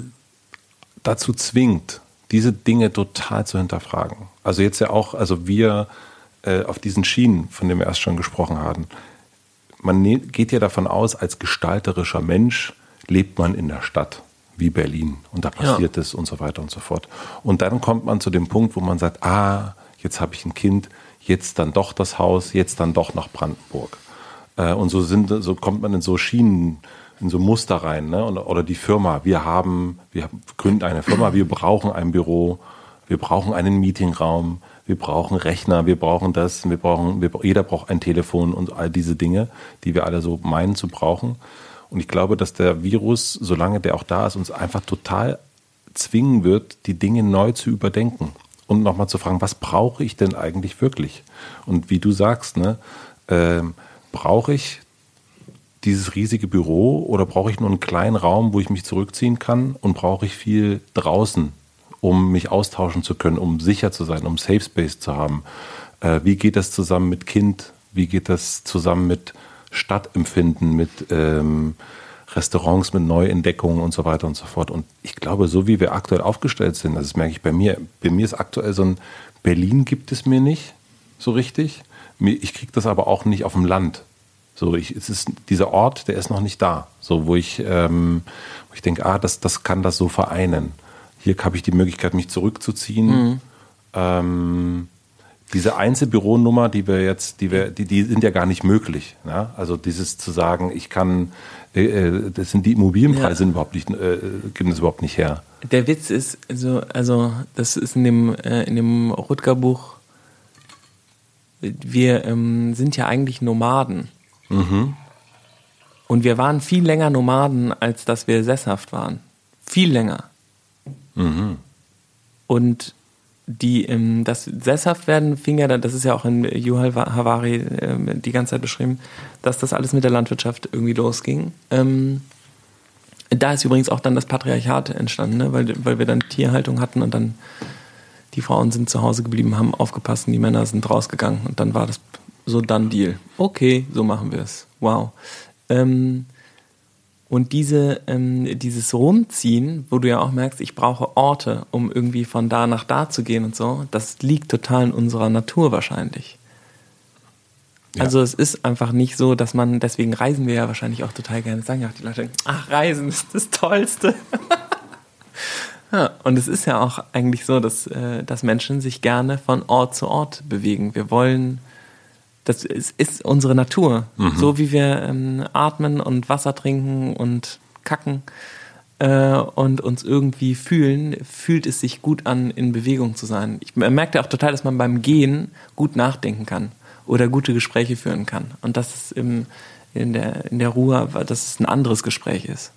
dazu zwingt, diese Dinge total zu hinterfragen. Also jetzt ja auch, also wir äh, auf diesen Schienen, von denen wir erst schon gesprochen haben, man ne-, geht ja davon aus, als gestalterischer Mensch lebt man in der Stadt wie Berlin und da passiert es und so weiter und so fort. Und dann kommt man zu dem Punkt, wo man sagt, ah, jetzt habe ich ein Kind, jetzt dann doch das Haus, jetzt dann doch nach Brandenburg. Äh, und so sind, so kommt man in so Schienen, in so Muster rein, ne? oder die Firma. Wir haben, wir gründen eine Firma, wir brauchen ein Büro, wir brauchen einen Meetingraum, wir brauchen Rechner, wir brauchen das, wir brauchen, wir, jeder braucht ein Telefon und all diese Dinge, die wir alle so meinen zu brauchen. Und ich glaube, dass der Virus, solange der auch da ist, uns einfach total zwingen wird, die Dinge neu zu überdenken und nochmal zu fragen, was brauche ich denn eigentlich wirklich? Und wie du sagst, ne, ähm, brauche ich dieses riesige Büro oder brauche ich nur einen kleinen Raum, wo ich mich zurückziehen kann und brauche ich viel draußen, um mich austauschen zu können, um sicher zu sein, um Safe Space zu haben? Äh, wie geht das zusammen mit Kind? Wie geht das zusammen mit Stadtempfinden, mit ähm, Restaurants, mit Neuentdeckungen und so weiter und so fort? Und ich glaube, so wie wir aktuell aufgestellt sind, das merke ich bei mir, bei mir ist aktuell so ein Berlin gibt es mir nicht so richtig ich kriege das aber auch nicht auf dem Land. So, ich, es ist dieser Ort, der ist noch nicht da. So, wo ich, ähm, wo ich denke, ah, das, das kann das so vereinen. Hier habe ich die Möglichkeit, mich zurückzuziehen. Mhm. Ähm, diese Einzelbüronummer, die wir jetzt, die wir, die, die sind ja gar nicht möglich. Ja? Also dieses zu sagen, ich kann, äh, äh das sind die Immobilienpreise ja. sind überhaupt nicht, äh, geben das überhaupt nicht her. Der Witz ist, also, also das ist in dem, äh, in dem Rutger-Buch wir ähm, sind ja eigentlich Nomaden. Mhm. Und wir waren viel länger Nomaden, als dass wir sesshaft waren. Viel länger. Mhm. Und die, ähm, das Sesshaftwerden fing ja, das ist ja auch in Yuval Havari äh, die ganze Zeit beschrieben, dass das alles mit der Landwirtschaft irgendwie losging. Ähm, da ist übrigens auch dann das Patriarchat entstanden, ne? weil, weil wir dann Tierhaltung hatten und dann die Frauen sind zu Hause geblieben, haben aufgepasst und die Männer sind rausgegangen. Und dann war das so dann Deal. Okay, so machen wir es. Wow. Ähm, und diese, ähm, dieses Rumziehen, wo du ja auch merkst, ich brauche Orte, um irgendwie von da nach da zu gehen und so, das liegt total in unserer Natur wahrscheinlich. Ja. Also es ist einfach nicht so, dass man, deswegen reisen wir ja wahrscheinlich auch total gerne, sagen ja auch die Leute, ach, Reisen ist das Tollste. Ja, und es ist ja auch eigentlich so, dass, äh, dass Menschen sich gerne von Ort zu Ort bewegen. Wir wollen, das ist, ist unsere Natur. Mhm. So wie wir ähm, atmen und Wasser trinken und kacken äh, und uns irgendwie fühlen, fühlt es sich gut an, in Bewegung zu sein. Ich merke auch total, dass man beim Gehen gut nachdenken kann oder gute Gespräche führen kann. Und dass es im, in, der, in der Ruhe, dass es ein anderes Gespräch ist.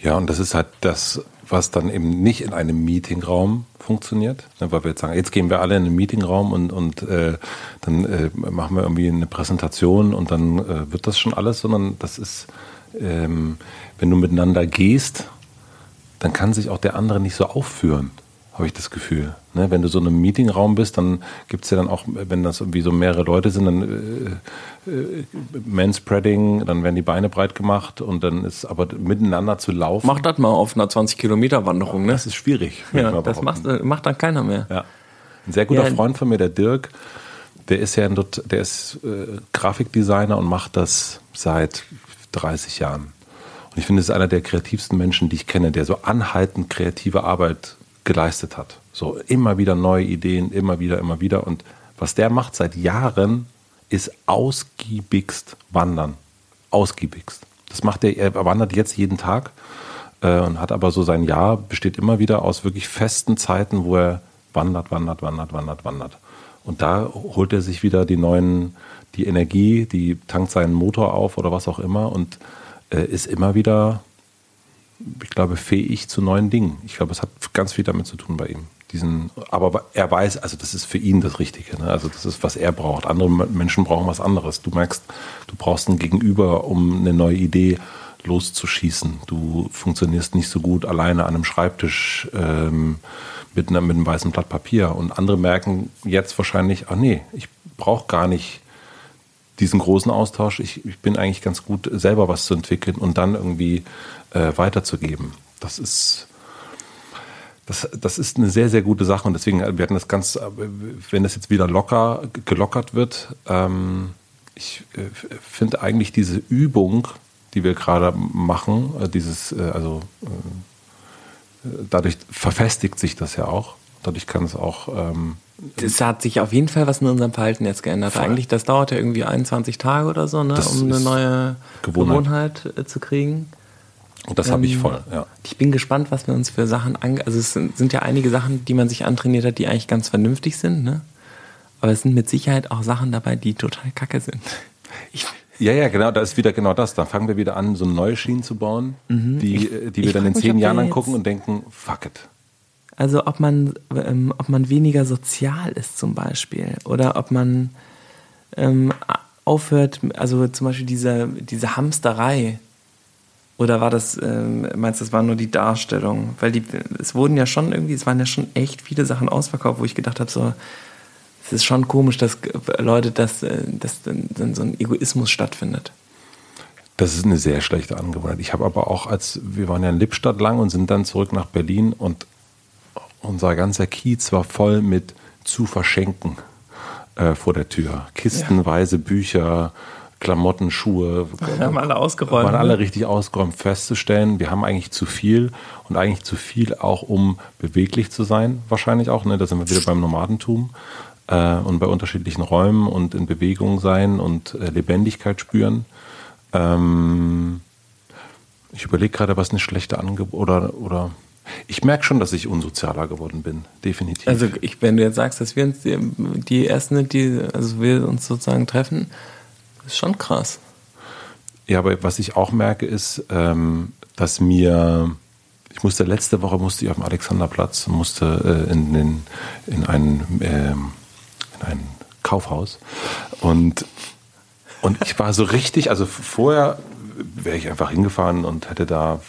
Ja, und das ist halt das, was dann eben nicht in einem Meetingraum funktioniert, ne, weil wir jetzt sagen, jetzt gehen wir alle in einen Meetingraum und, und äh, dann äh, machen wir irgendwie eine Präsentation und dann äh, wird das schon alles, sondern das ist, ähm, wenn du miteinander gehst, dann kann sich auch der andere nicht so aufführen habe ich das Gefühl. Ne? Wenn du so in einem Meetingraum bist, dann gibt es ja dann auch, wenn das irgendwie so mehrere Leute sind, dann äh, äh, Manspreading, dann werden die Beine breit gemacht und dann ist aber miteinander zu laufen. Mach das mal auf einer 20-Kilometer-Wanderung, ne? Das ist schwierig. Ja, das macht, äh, macht dann keiner mehr. Ja. Ein sehr guter ja. Freund von mir, der Dirk, der ist ja dort, der ist äh, Grafikdesigner und macht das seit 30 Jahren. Und ich finde, es ist einer der kreativsten Menschen, die ich kenne, der so anhaltend kreative Arbeit geleistet hat. So immer wieder neue Ideen, immer wieder, immer wieder. Und was der macht seit Jahren, ist ausgiebigst wandern. Ausgiebigst. Das macht er, er wandert jetzt jeden Tag äh, und hat aber so sein Jahr, besteht immer wieder aus wirklich festen Zeiten, wo er wandert, wandert, wandert, wandert, wandert. Und da holt er sich wieder die neuen, die Energie, die tankt seinen Motor auf oder was auch immer und äh, ist immer wieder, ich glaube, fähig zu neuen Dingen. Ich glaube, es hat ganz viel damit zu tun bei ihm. Diesen, aber er weiß, also das ist für ihn das Richtige. Ne? Also das ist, was er braucht. Andere Menschen brauchen was anderes. Du merkst, du brauchst ein Gegenüber, um eine neue Idee loszuschießen. Du funktionierst nicht so gut alleine an einem Schreibtisch ähm, mit, einer, mit einem weißen Blatt Papier. Und andere merken jetzt wahrscheinlich, ach nee, ich brauche gar nicht diesen großen Austausch. Ich, ich, bin eigentlich ganz gut, selber was zu entwickeln und dann irgendwie äh, weiterzugeben. Das ist, das, das ist eine sehr, sehr gute Sache. Und deswegen, wir hatten das ganz, wenn das jetzt wieder locker, gelockert wird, ähm, ich äh, finde eigentlich diese Übung, die wir gerade machen, äh, dieses, äh, also äh, dadurch verfestigt sich das ja auch. Dadurch kann es auch. Ähm, das hat sich auf jeden Fall was in unserem Verhalten jetzt geändert. Voll. Eigentlich, das dauert ja irgendwie 21 Tage oder so, ne, um eine neue Gewohnheit, Gewohnheit äh, zu kriegen. Und das ähm, habe ich voll, ja. Ich bin gespannt, was wir uns für Sachen an. Also es sind, sind, ja einige Sachen, die man sich antrainiert hat, die eigentlich ganz vernünftig sind, ne? Aber es sind mit Sicherheit auch Sachen dabei, die total kacke sind. Ich, ja, ja, genau, da ist wieder genau das. Da fangen wir wieder an, so neue Schienen zu bauen, mhm. die, die wir dann in zehn Jahren angucken und denken, fuck it. Also ob man, ähm, ob man weniger sozial ist zum Beispiel oder ob man ähm, aufhört, also zum Beispiel diese, diese Hamsterei. Oder war das, ähm, meinst du, das war nur die Darstellung? Weil die, es wurden ja schon irgendwie, es waren ja schon echt viele Sachen ausverkauft, wo ich gedacht habe, so, es ist schon komisch, dass Leute, dass, äh, dass dann so ein Egoismus stattfindet. Das ist eine sehr schlechte Angewohnheit. Ich habe aber auch, als wir waren ja in Lippstadt lang und sind dann zurück nach Berlin und unser ganzer Kiez war voll mit zu verschenken äh, vor der Tür. Kistenweise ja. Bücher, Klamotten, Schuhe. Haben alle ausgeräumt. Waren alle ne? richtig ausgeräumt, festzustellen, wir haben eigentlich zu viel und eigentlich zu viel auch, um beweglich zu sein, wahrscheinlich auch. Ne? Da sind wir wieder beim Nomadentum äh, und bei unterschiedlichen Räumen und in Bewegung sein und äh, Lebendigkeit spüren. Ähm, ich überlege gerade, was eine schlechte Angebot oder, oder ich merke schon, dass ich unsozialer geworden bin, definitiv. Also ich, wenn du jetzt sagst, dass wir uns die, die ersten sind, die, also wir uns sozusagen treffen, ist schon krass. Ja, aber was ich auch merke, ist, ähm, dass mir, ich musste letzte Woche musste ich auf dem Alexanderplatz, musste äh, in, den, in einen ähm, in ein Kaufhaus. Und, und ich war so richtig, also vorher wäre ich einfach hingefahren und hätte da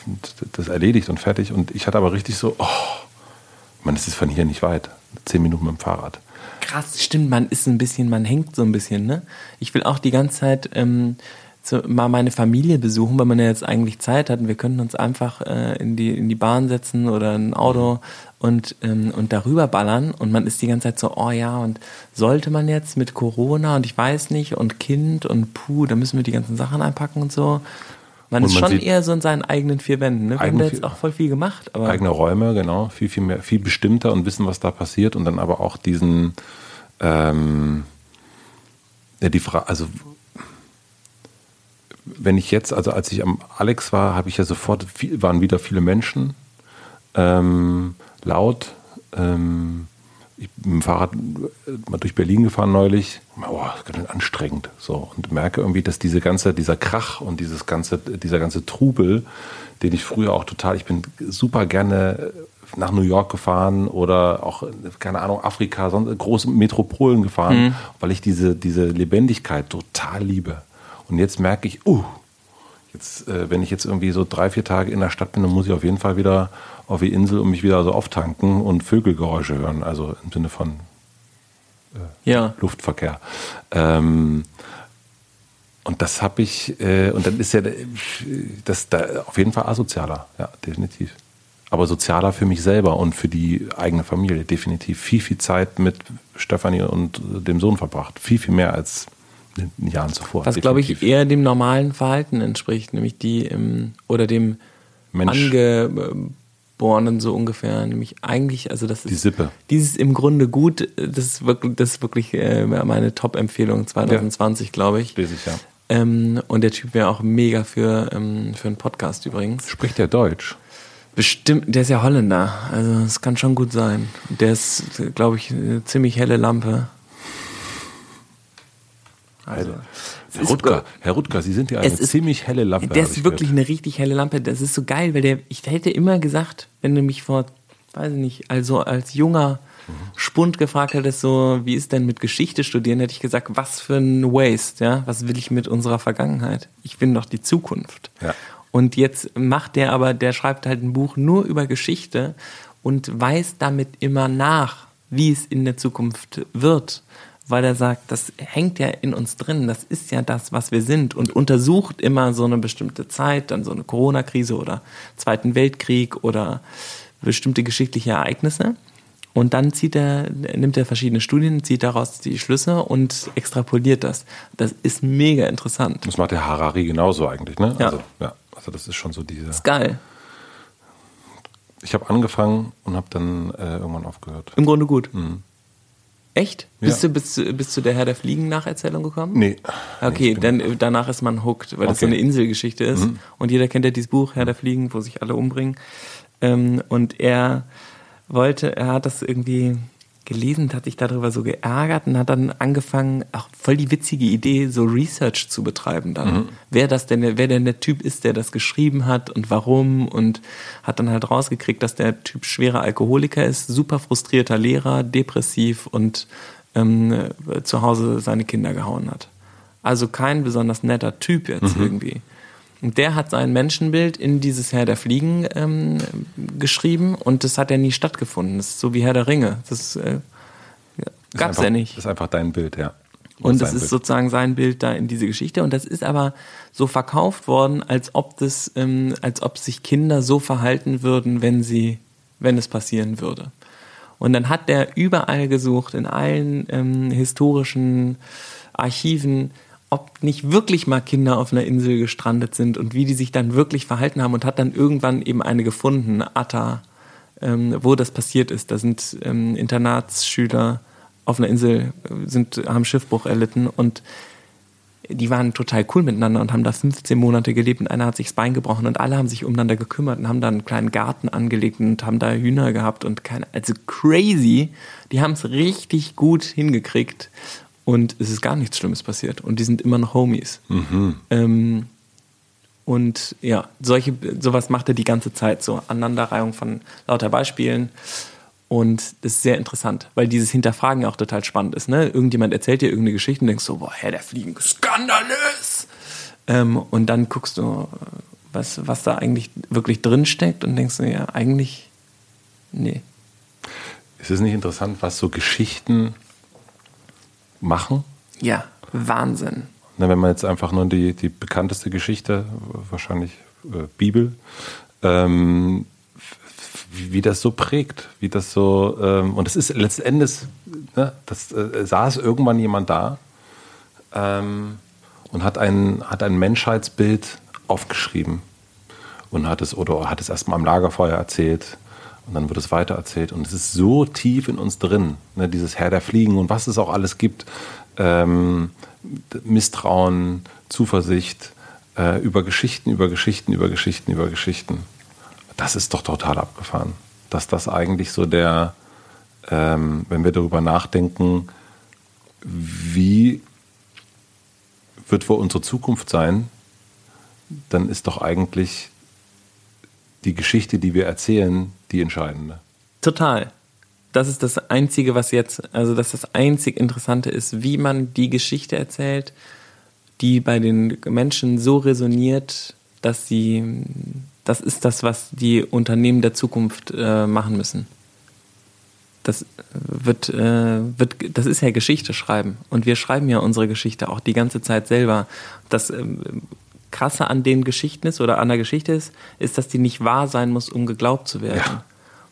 das erledigt und fertig. Und ich hatte aber richtig so, oh, ich meine, es ist von hier nicht weit. Zehn Minuten mit dem Fahrrad. Krass, stimmt, man ist ein bisschen, man hängt so ein bisschen, ne? Ich will auch die ganze Zeit ähm, so mal meine Familie besuchen, weil man ja jetzt eigentlich Zeit hat und wir könnten uns einfach äh, in, die, in die Bahn setzen oder ein Auto und, ähm, und darüber ballern und man ist die ganze Zeit so, oh ja, und sollte man jetzt mit Corona und ich weiß nicht und Kind und puh, da müssen wir die ganzen Sachen einpacken und so. Man und ist man schon eher so in seinen eigenen vier Wänden. Ne? Wir haben da jetzt auch voll viel gemacht. Aber eigene Räume, genau, viel, viel mehr, viel bestimmter und wissen, was da passiert und dann aber auch diesen, ähm, ja, die Frage, also wenn ich jetzt, also als ich am Alex war, habe ich ja sofort, viel, waren wieder viele Menschen, ähm, laut. Ähm, ich bin mit dem Fahrrad mal durch Berlin gefahren neulich. Oh, das ist ganz schön anstrengend. So, und merke irgendwie, dass diese ganze, dieser Krach und dieses ganze, dieser ganze Trubel, den ich früher auch total, ich bin super gerne nach New York gefahren oder auch, keine Ahnung, Afrika, sonst große Metropolen gefahren, mhm. weil ich diese, diese Lebendigkeit total liebe. Und jetzt merke ich, uh, jetzt, äh, wenn ich jetzt irgendwie so drei, vier Tage in der Stadt bin, dann muss ich auf jeden Fall wieder auf die Insel und mich wieder so auftanken und Vögelgeräusche hören, also im Sinne von äh, ja. Luftverkehr. Ähm, und das habe ich, äh, und dann ist ja das da auf jeden Fall asozialer, ja, definitiv. Aber sozialer für mich selber und für die eigene Familie, definitiv. Viel, viel Zeit mit Stefanie und dem Sohn verbracht. Viel, viel mehr als in den Jahren zuvor. Was, glaube ich, eher dem normalen Verhalten entspricht, nämlich die im, oder dem Mensch. Angeborenen so ungefähr, nämlich eigentlich, also das ist Die Sippe. Dieses im Grunde gut, das ist wirklich, das ist wirklich äh, meine Top-Empfehlung 2020, glaube ich. Lese ich ja. Ähm, und der Typ wäre auch mega für, ähm, für einen Podcast übrigens. Spricht der Deutsch? Bestimmt, der ist ja Holländer, also es kann schon gut sein. Der ist, glaube ich, eine ziemlich helle Lampe. Also, Herr Rutger, Herr Rutger, Sie sind ja eine ist- ziemlich helle Lampe. Der ist ich wirklich gehört. eine richtig helle Lampe. Das ist so geil, weil der, ich hätte immer gesagt, wenn du mich vor, weiß ich nicht, also als junger Spund gefragt hättest, so, wie ist denn mit Geschichte studieren, hätte ich gesagt, was für ein Waste, ja? Was will ich mit unserer Vergangenheit? Ich bin doch die Zukunft. Ja. Und jetzt macht der aber, der schreibt halt ein Buch nur über Geschichte und weiß damit immer nach, wie es in der Zukunft wird. Weil er sagt, das hängt ja in uns drin, das ist ja das, was wir sind und untersucht immer so eine bestimmte Zeit, dann so eine Corona-Krise oder Zweiten Weltkrieg oder bestimmte geschichtliche Ereignisse. Und dann zieht er, nimmt er verschiedene Studien, zieht daraus die Schlüsse und extrapoliert das. Das ist mega interessant. Das macht der Harari genauso eigentlich, ne? Ja. Also, ja. Also das ist schon so diese. Ist geil. Ich habe angefangen und habe dann äh, irgendwann aufgehört. Im Grunde gut. Echt? Ja. Bist, du, bist, du, bist du der Herr der Fliegen-Nacherzählung gekommen? Nee. Okay, Nee, dann danach ist man hooked, weil das so Okay. Mhm. eine Inselgeschichte ist. Und jeder kennt ja dieses Buch, Herr der Fliegen, wo sich alle umbringen. Ähm, und er wollte, er hat das irgendwie gelesen, hat sich darüber so geärgert und hat dann angefangen, auch voll die witzige Idee, so Research zu betreiben dann. Mhm. Wer das denn, wer denn der Typ ist, der das geschrieben hat und warum und hat dann halt rausgekriegt, dass der Typ schwerer Alkoholiker ist, super frustrierter Lehrer, depressiv und ähm, äh, zu Hause seine Kinder gehauen hat. Also kein besonders netter Typ jetzt irgendwie. Und der hat sein Menschenbild in dieses Herr der Fliegen ähm, geschrieben und das hat ja nie stattgefunden. Das ist so wie Herr der Ringe. Das äh, gab's einfach- ja nicht. Das ist einfach dein Bild, ja. Und es ist Bild. sozusagen sein Bild da in diese Geschichte. Und das ist aber so verkauft worden, als ob das, ähm, als ob sich Kinder so verhalten würden, wenn sie, wenn es passieren würde. Und dann hat der überall gesucht, in allen ähm, historischen Archiven, ob nicht wirklich mal Kinder auf einer Insel gestrandet sind und wie die sich dann wirklich verhalten haben und hat dann irgendwann eben eine gefunden, Atta, ähm, wo das passiert ist. Da sind ähm, Internatsschüler auf einer Insel, äh, sind, haben Schiffbruch erlitten und die waren total cool miteinander und haben da 15 Monate gelebt und einer hat sich das Bein gebrochen und alle haben sich umeinander gekümmert und haben da einen kleinen Garten angelegt und haben da Hühner gehabt und keine, also crazy. Die haben es richtig gut hingekriegt und es ist gar nichts Schlimmes passiert und die sind immer noch Homies. Ähm, und ja, solche, sowas macht er die ganze Zeit, so Aneinanderreihung von lauter Beispielen. Und das ist sehr interessant, weil dieses Hinterfragen auch total spannend ist. Ne? Irgendjemand erzählt dir irgendeine Geschichte und denkst so, boah, Herr der Fliegen, skandalös! Ähm, und dann guckst du, was, was da eigentlich wirklich drin steckt und denkst du, ja, eigentlich, nee. Ist es nicht interessant, was so Geschichten machen? Ja, Wahnsinn. Na, wenn man jetzt einfach nur die, die bekannteste Geschichte, wahrscheinlich äh, Bibel, ähm, wie, das so prägt, wie das so, ähm, und es ist letzten Endes, ne, das äh, saß irgendwann jemand da ähm, und hat ein, hat ein Menschheitsbild aufgeschrieben und hat es oder hat es erstmal am Lagerfeuer erzählt und dann wird es weiter erzählt und es ist so tief in uns drin, ne, dieses Herr der Fliegen und was es auch alles gibt, ähm, Misstrauen, Zuversicht, äh, über Geschichten, über Geschichten, über Geschichten, über Geschichten. Das ist doch total abgefahren, dass das eigentlich so der, ähm, wenn wir darüber nachdenken, wie wird wohl unsere Zukunft sein, dann ist doch eigentlich die Geschichte, die wir erzählen, die entscheidende. Total. Das ist das Einzige, was jetzt, also das ist das einzig Interessante ist, wie man die Geschichte erzählt, die bei den Menschen so resoniert, dass sie, das ist das, was die Unternehmen der Zukunft äh, machen müssen. Das wird, äh, wird, das ist ja Geschichte schreiben. Und wir schreiben ja unsere Geschichte auch die ganze Zeit selber. Das ähm, Krasse an den Geschichten ist oder an der Geschichte ist, ist, dass die nicht wahr sein muss, um geglaubt zu werden. Ja.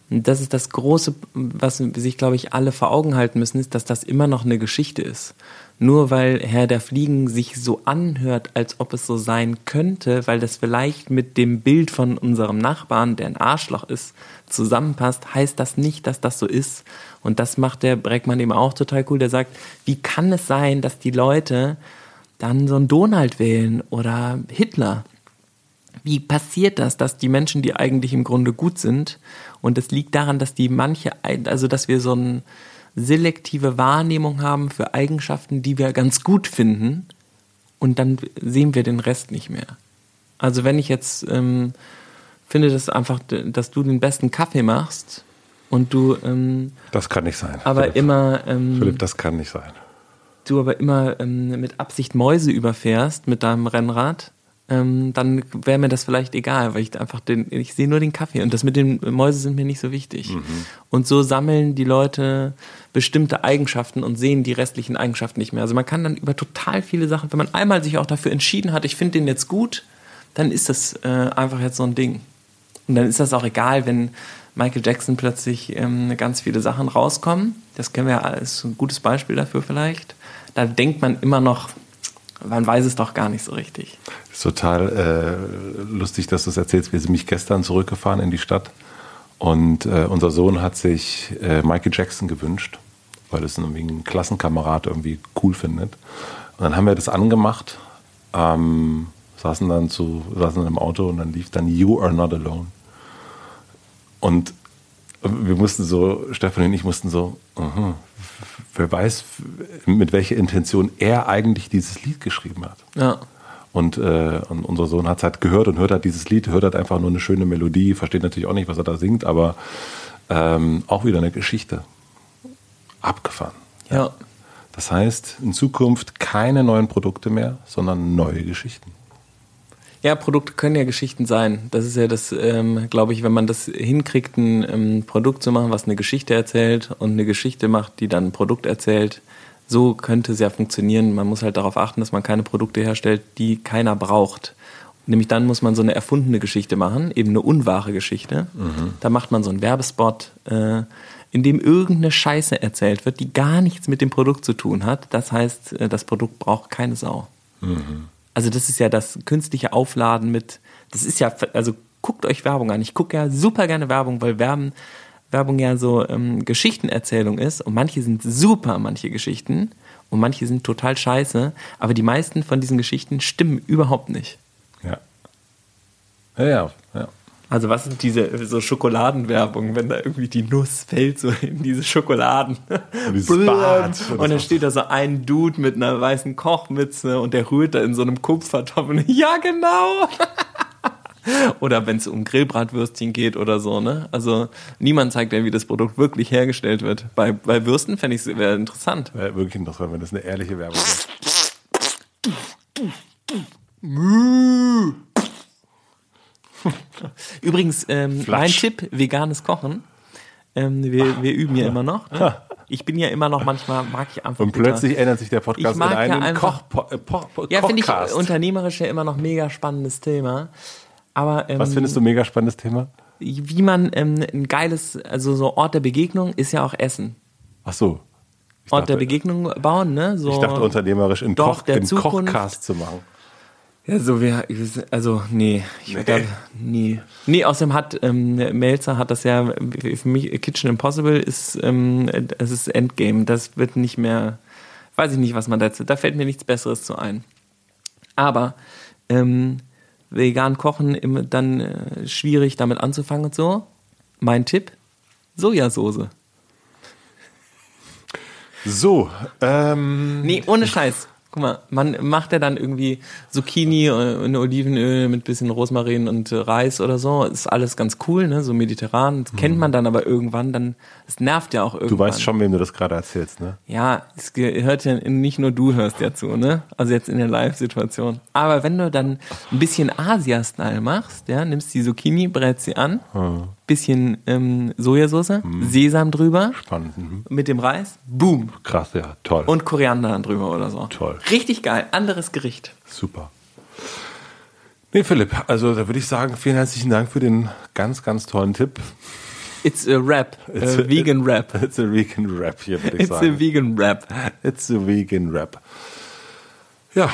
Und das ist das Große, was sich, glaube ich, alle vor Augen halten müssen, ist, dass das immer noch eine Geschichte ist. Nur weil Herr der Fliegen sich so anhört, als ob es so sein könnte, weil das vielleicht mit dem Bild von unserem Nachbarn, der ein Arschloch ist, zusammenpasst, heißt das nicht, dass das so ist. Und das macht der Breckmann eben auch total cool. Der sagt, wie kann es sein, dass die Leute dann so einen Donald wählen oder Hitler? Wie passiert das, dass die Menschen, die eigentlich im Grunde gut sind, und es liegt daran, dass die manche, also dass wir so eine selektive Wahrnehmung haben für Eigenschaften, die wir ganz gut finden, und dann sehen wir den Rest nicht mehr. Also wenn ich jetzt ähm, finde, dass einfach, dass du den besten Kaffee machst und du ähm, das kann nicht sein. Aber Philipp. immer ähm, Philipp, das kann nicht sein. Du aber immer ähm, mit Absicht Mäuse überfährst mit deinem Rennrad, ähm, dann wäre mir das vielleicht egal, weil ich einfach den, ich sehe nur den Kaffee und das mit den Mäuse sind mir nicht so wichtig. Mhm. Und so sammeln die Leute bestimmte Eigenschaften und sehen die restlichen Eigenschaften nicht mehr. Also man kann dann über total viele Sachen, wenn man einmal sich auch dafür entschieden hat, ich finde den jetzt gut, dann ist das äh, einfach jetzt so ein Ding. Und dann ist das auch egal, wenn Michael Jackson plötzlich ähm, ganz viele Sachen rauskommen. Das kennen wir ja als ein gutes Beispiel dafür vielleicht. Da denkt man immer noch, man weiß es doch gar nicht so richtig. Das ist total äh, lustig, dass du es erzählst. Wir sind mich gestern zurückgefahren in die Stadt und äh, unser Sohn hat sich äh, Michael Jackson gewünscht, weil es irgendwie ein Klassenkamerad irgendwie cool findet. Und dann haben wir das angemacht, ähm, saßen dann zu, saßen dann im Auto und dann lief dann You Are Not Alone. Und wir mussten so, Stefan und ich mussten so, uh -huh, wer weiß, mit welcher Intention er eigentlich dieses Lied geschrieben hat. Ja. Und, äh, und unser Sohn hat es halt gehört und hört halt dieses Lied, hört halt einfach nur eine schöne Melodie, versteht natürlich auch nicht, was er da singt, aber ähm, auch wieder eine Geschichte. Abgefahren. Ja. Das heißt, in Zukunft keine neuen Produkte mehr, sondern neue Geschichten. Ja, Produkte können ja Geschichten sein. Das ist ja das, ähm, glaube ich, wenn man das hinkriegt, ein ähm, Produkt zu machen, was eine Geschichte erzählt und eine Geschichte macht, die dann ein Produkt erzählt. So könnte es ja funktionieren. Man muss halt darauf achten, dass man keine Produkte herstellt, die keiner braucht. Nämlich dann muss man so eine erfundene Geschichte machen, eben eine unwahre Geschichte. Mhm. Da macht man so einen Werbespot, äh, in dem irgendeine Scheiße erzählt wird, die gar nichts mit dem Produkt zu tun hat. Das heißt, äh, das Produkt braucht keine Sau. Mhm. Also das ist ja das künstliche Aufladen mit, das ist ja, also guckt euch Werbung an. Ich gucke ja super gerne Werbung, weil Werben, Werbung ja so ähm, Geschichtenerzählung ist und manche sind super, manche Geschichten und manche sind total scheiße, aber die meisten von diesen Geschichten stimmen überhaupt nicht. Ja. Ja, ja, ja. Also was sind diese so Schokoladenwerbung, wenn da irgendwie die Nuss fällt so in diese Schokoladen. Und, und dann steht da so ein Dude mit einer weißen Kochmütze und der rührt da in so einem Kupfertopf. Und ja, genau. oder wenn es um Grillbratwürstchen geht oder so, ne? Also niemand zeigt ja, wie das Produkt wirklich hergestellt wird. Bei, bei Würsten fände ich es wäre interessant. Wäre wirklich interessant, wenn das eine ehrliche Werbung wäre. Übrigens, ähm, mein Tipp, veganes Kochen. Ähm, wir, wir üben ja immer noch. Ne? Ich bin ja immer noch manchmal, mag ich einfach. Und plötzlich ändert sich der Podcast in einen ja Koch, äh, po, Ja, finde ich unternehmerisch ja immer noch mega spannendes Thema. Aber, ähm, Was findest du mega spannendes Thema? Wie man ähm, ein geiles, also so Ort der Begegnung ist ja auch Essen. Ach so. Ich Ort dachte, der Begegnung bauen, ne? So ich dachte unternehmerisch in Koch, den Kochcast zu machen. Ja, so wie, also nee, ich nee. Da, nie. Nee, außerdem hat ähm, Melzer hat das ja für mich Kitchen Impossible ist ähm, es ist Endgame, das wird nicht mehr weiß ich nicht, was man dazu, da fällt mir nichts besseres zu ein. Aber ähm, vegan kochen immer dann äh, schwierig damit anzufangen und so. Mein Tipp Sojasauce. So, ähm Nee, ohne Scheiß. Guck mal, man macht ja dann irgendwie Zucchini in Olivenöl mit bisschen Rosmarin und Reis oder so. Ist alles ganz cool, ne? So mediterran. Das mhm. kennt man dann aber irgendwann, dann, es nervt ja auch irgendwann. Du weißt schon, wem du das gerade erzählst, ne? Ja, es gehört ja, nicht nur du hörst ja zu, ne? Also jetzt in der Live-Situation. Aber wenn du dann ein bisschen Asia-Style machst, ja, nimmst die Zucchini, brätst sie an, mhm bisschen ähm, Sojasauce, mhm. Sesam drüber. Spannend. Mhm. Mit dem Reis. Boom. Krass, ja, toll. Und Koriander dann drüber oder so. Toll. Richtig geil. Anderes Gericht. Super. Nee, Philipp, also da würde ich sagen, vielen herzlichen Dank für den ganz, ganz tollen Tipp. It's a rap. It's a, vegan rap. It's a vegan rap hier, würde ich It's sagen. a vegan rap. It's a vegan rap. Ja,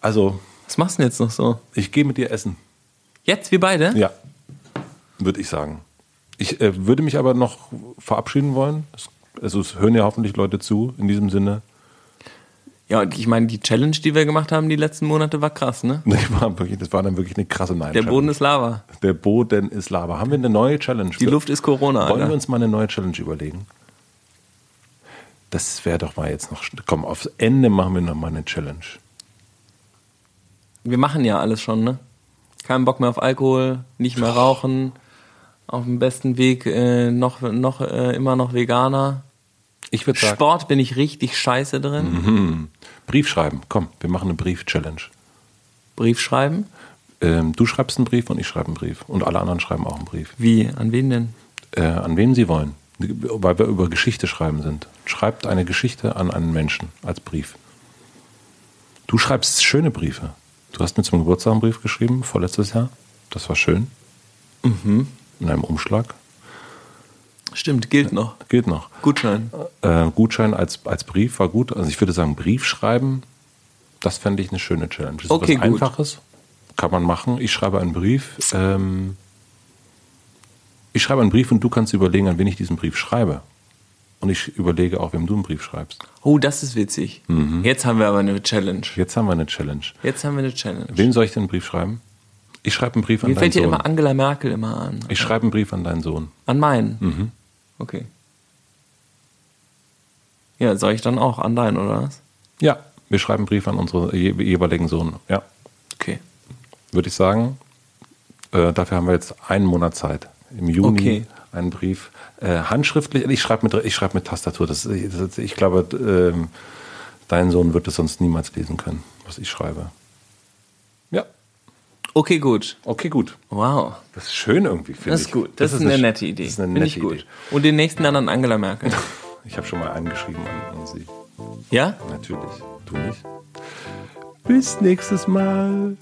also Was machst du denn jetzt noch so? ich gehe mit dir essen. Jetzt, wir beide? Ja, würde ich sagen. Ich äh, würde mich aber noch verabschieden wollen. Es, also es hören ja hoffentlich Leute zu in diesem Sinne. Ja, und ich meine, die Challenge, die wir gemacht haben die letzten Monate, war krass, ne? Das war, wirklich, das war dann wirklich eine krasse Nein. Der Boden ist Lava. Der Boden ist Lava. Haben wir eine neue Challenge? Die Luft ist Corona, Wollen Alter. wir uns mal eine neue Challenge überlegen? Das wäre doch mal jetzt noch. Komm, aufs Ende machen wir noch mal eine Challenge. Wir machen ja alles schon, ne? Kein Bock mehr auf Alkohol, nicht mehr rauchen, auf dem besten Weg äh, noch, noch äh, immer noch Veganer. Ich würde sagen, Sport bin ich richtig scheiße drin. Brief schreiben. Komm, wir machen eine Brief-Challenge. Brief schreiben. Ähm, du schreibst einen Brief und ich schreibe einen Brief. Und alle anderen schreiben auch einen Brief. Wie? An wen denn? Äh, an wen sie wollen. Weil wir über Geschichte schreiben sind. Schreibt eine Geschichte an einen Menschen als Brief. Du schreibst schöne Briefe. Du hast mir zum Geburtstag einen Brief geschrieben, vorletztes Jahr. Das war schön. In einem Umschlag. Stimmt, gilt noch. Gilt noch. Gutschein. Äh, Gutschein als, als Brief war gut. Also ich würde sagen, Brief schreiben, das fände ich eine schöne Challenge. Das ist Okay, was gut. Einfaches. Kann man machen. Ich schreibe einen Brief. Ähm, ich schreibe einen Brief und du kannst überlegen, an wen ich diesen Brief schreibe. Und ich überlege auch, wem du einen Brief schreibst. Oh, das ist witzig. Jetzt haben wir aber eine Challenge. Jetzt haben wir eine Challenge. Jetzt haben wir eine Challenge. Wem soll ich denn einen Brief schreiben? Ich schreibe einen Brief an Mir deinen fällt ja Sohn. immer Angela Merkel immer an. ich schreibe einen Brief an deinen Sohn. An meinen? Okay. Ja, soll ich dann auch an deinen, oder was? Ja, wir schreiben einen Brief an unseren je- jeweiligen Sohn. Ja, Okay. würde ich sagen. Äh, dafür haben wir jetzt einen Monat Zeit. Im Juni Okay. einen Brief. Äh, handschriftlich, ich schreibe mit, ich schreibe mit Tastatur. Das, das, ich glaube, ähm, dein Sohn wird es sonst niemals lesen können, was ich schreibe. Okay, gut. okay, gut. Wow. Das ist schön irgendwie, finde Das ich. ist gut. Das, ist eine, nette Idee. Das ist eine Finde nette ich gut. Idee. Und den nächsten dann an Angela Merkel. Ich habe schon mal einen geschrieben an, an sie. ja? Natürlich. Du nicht. Bis nächstes Mal.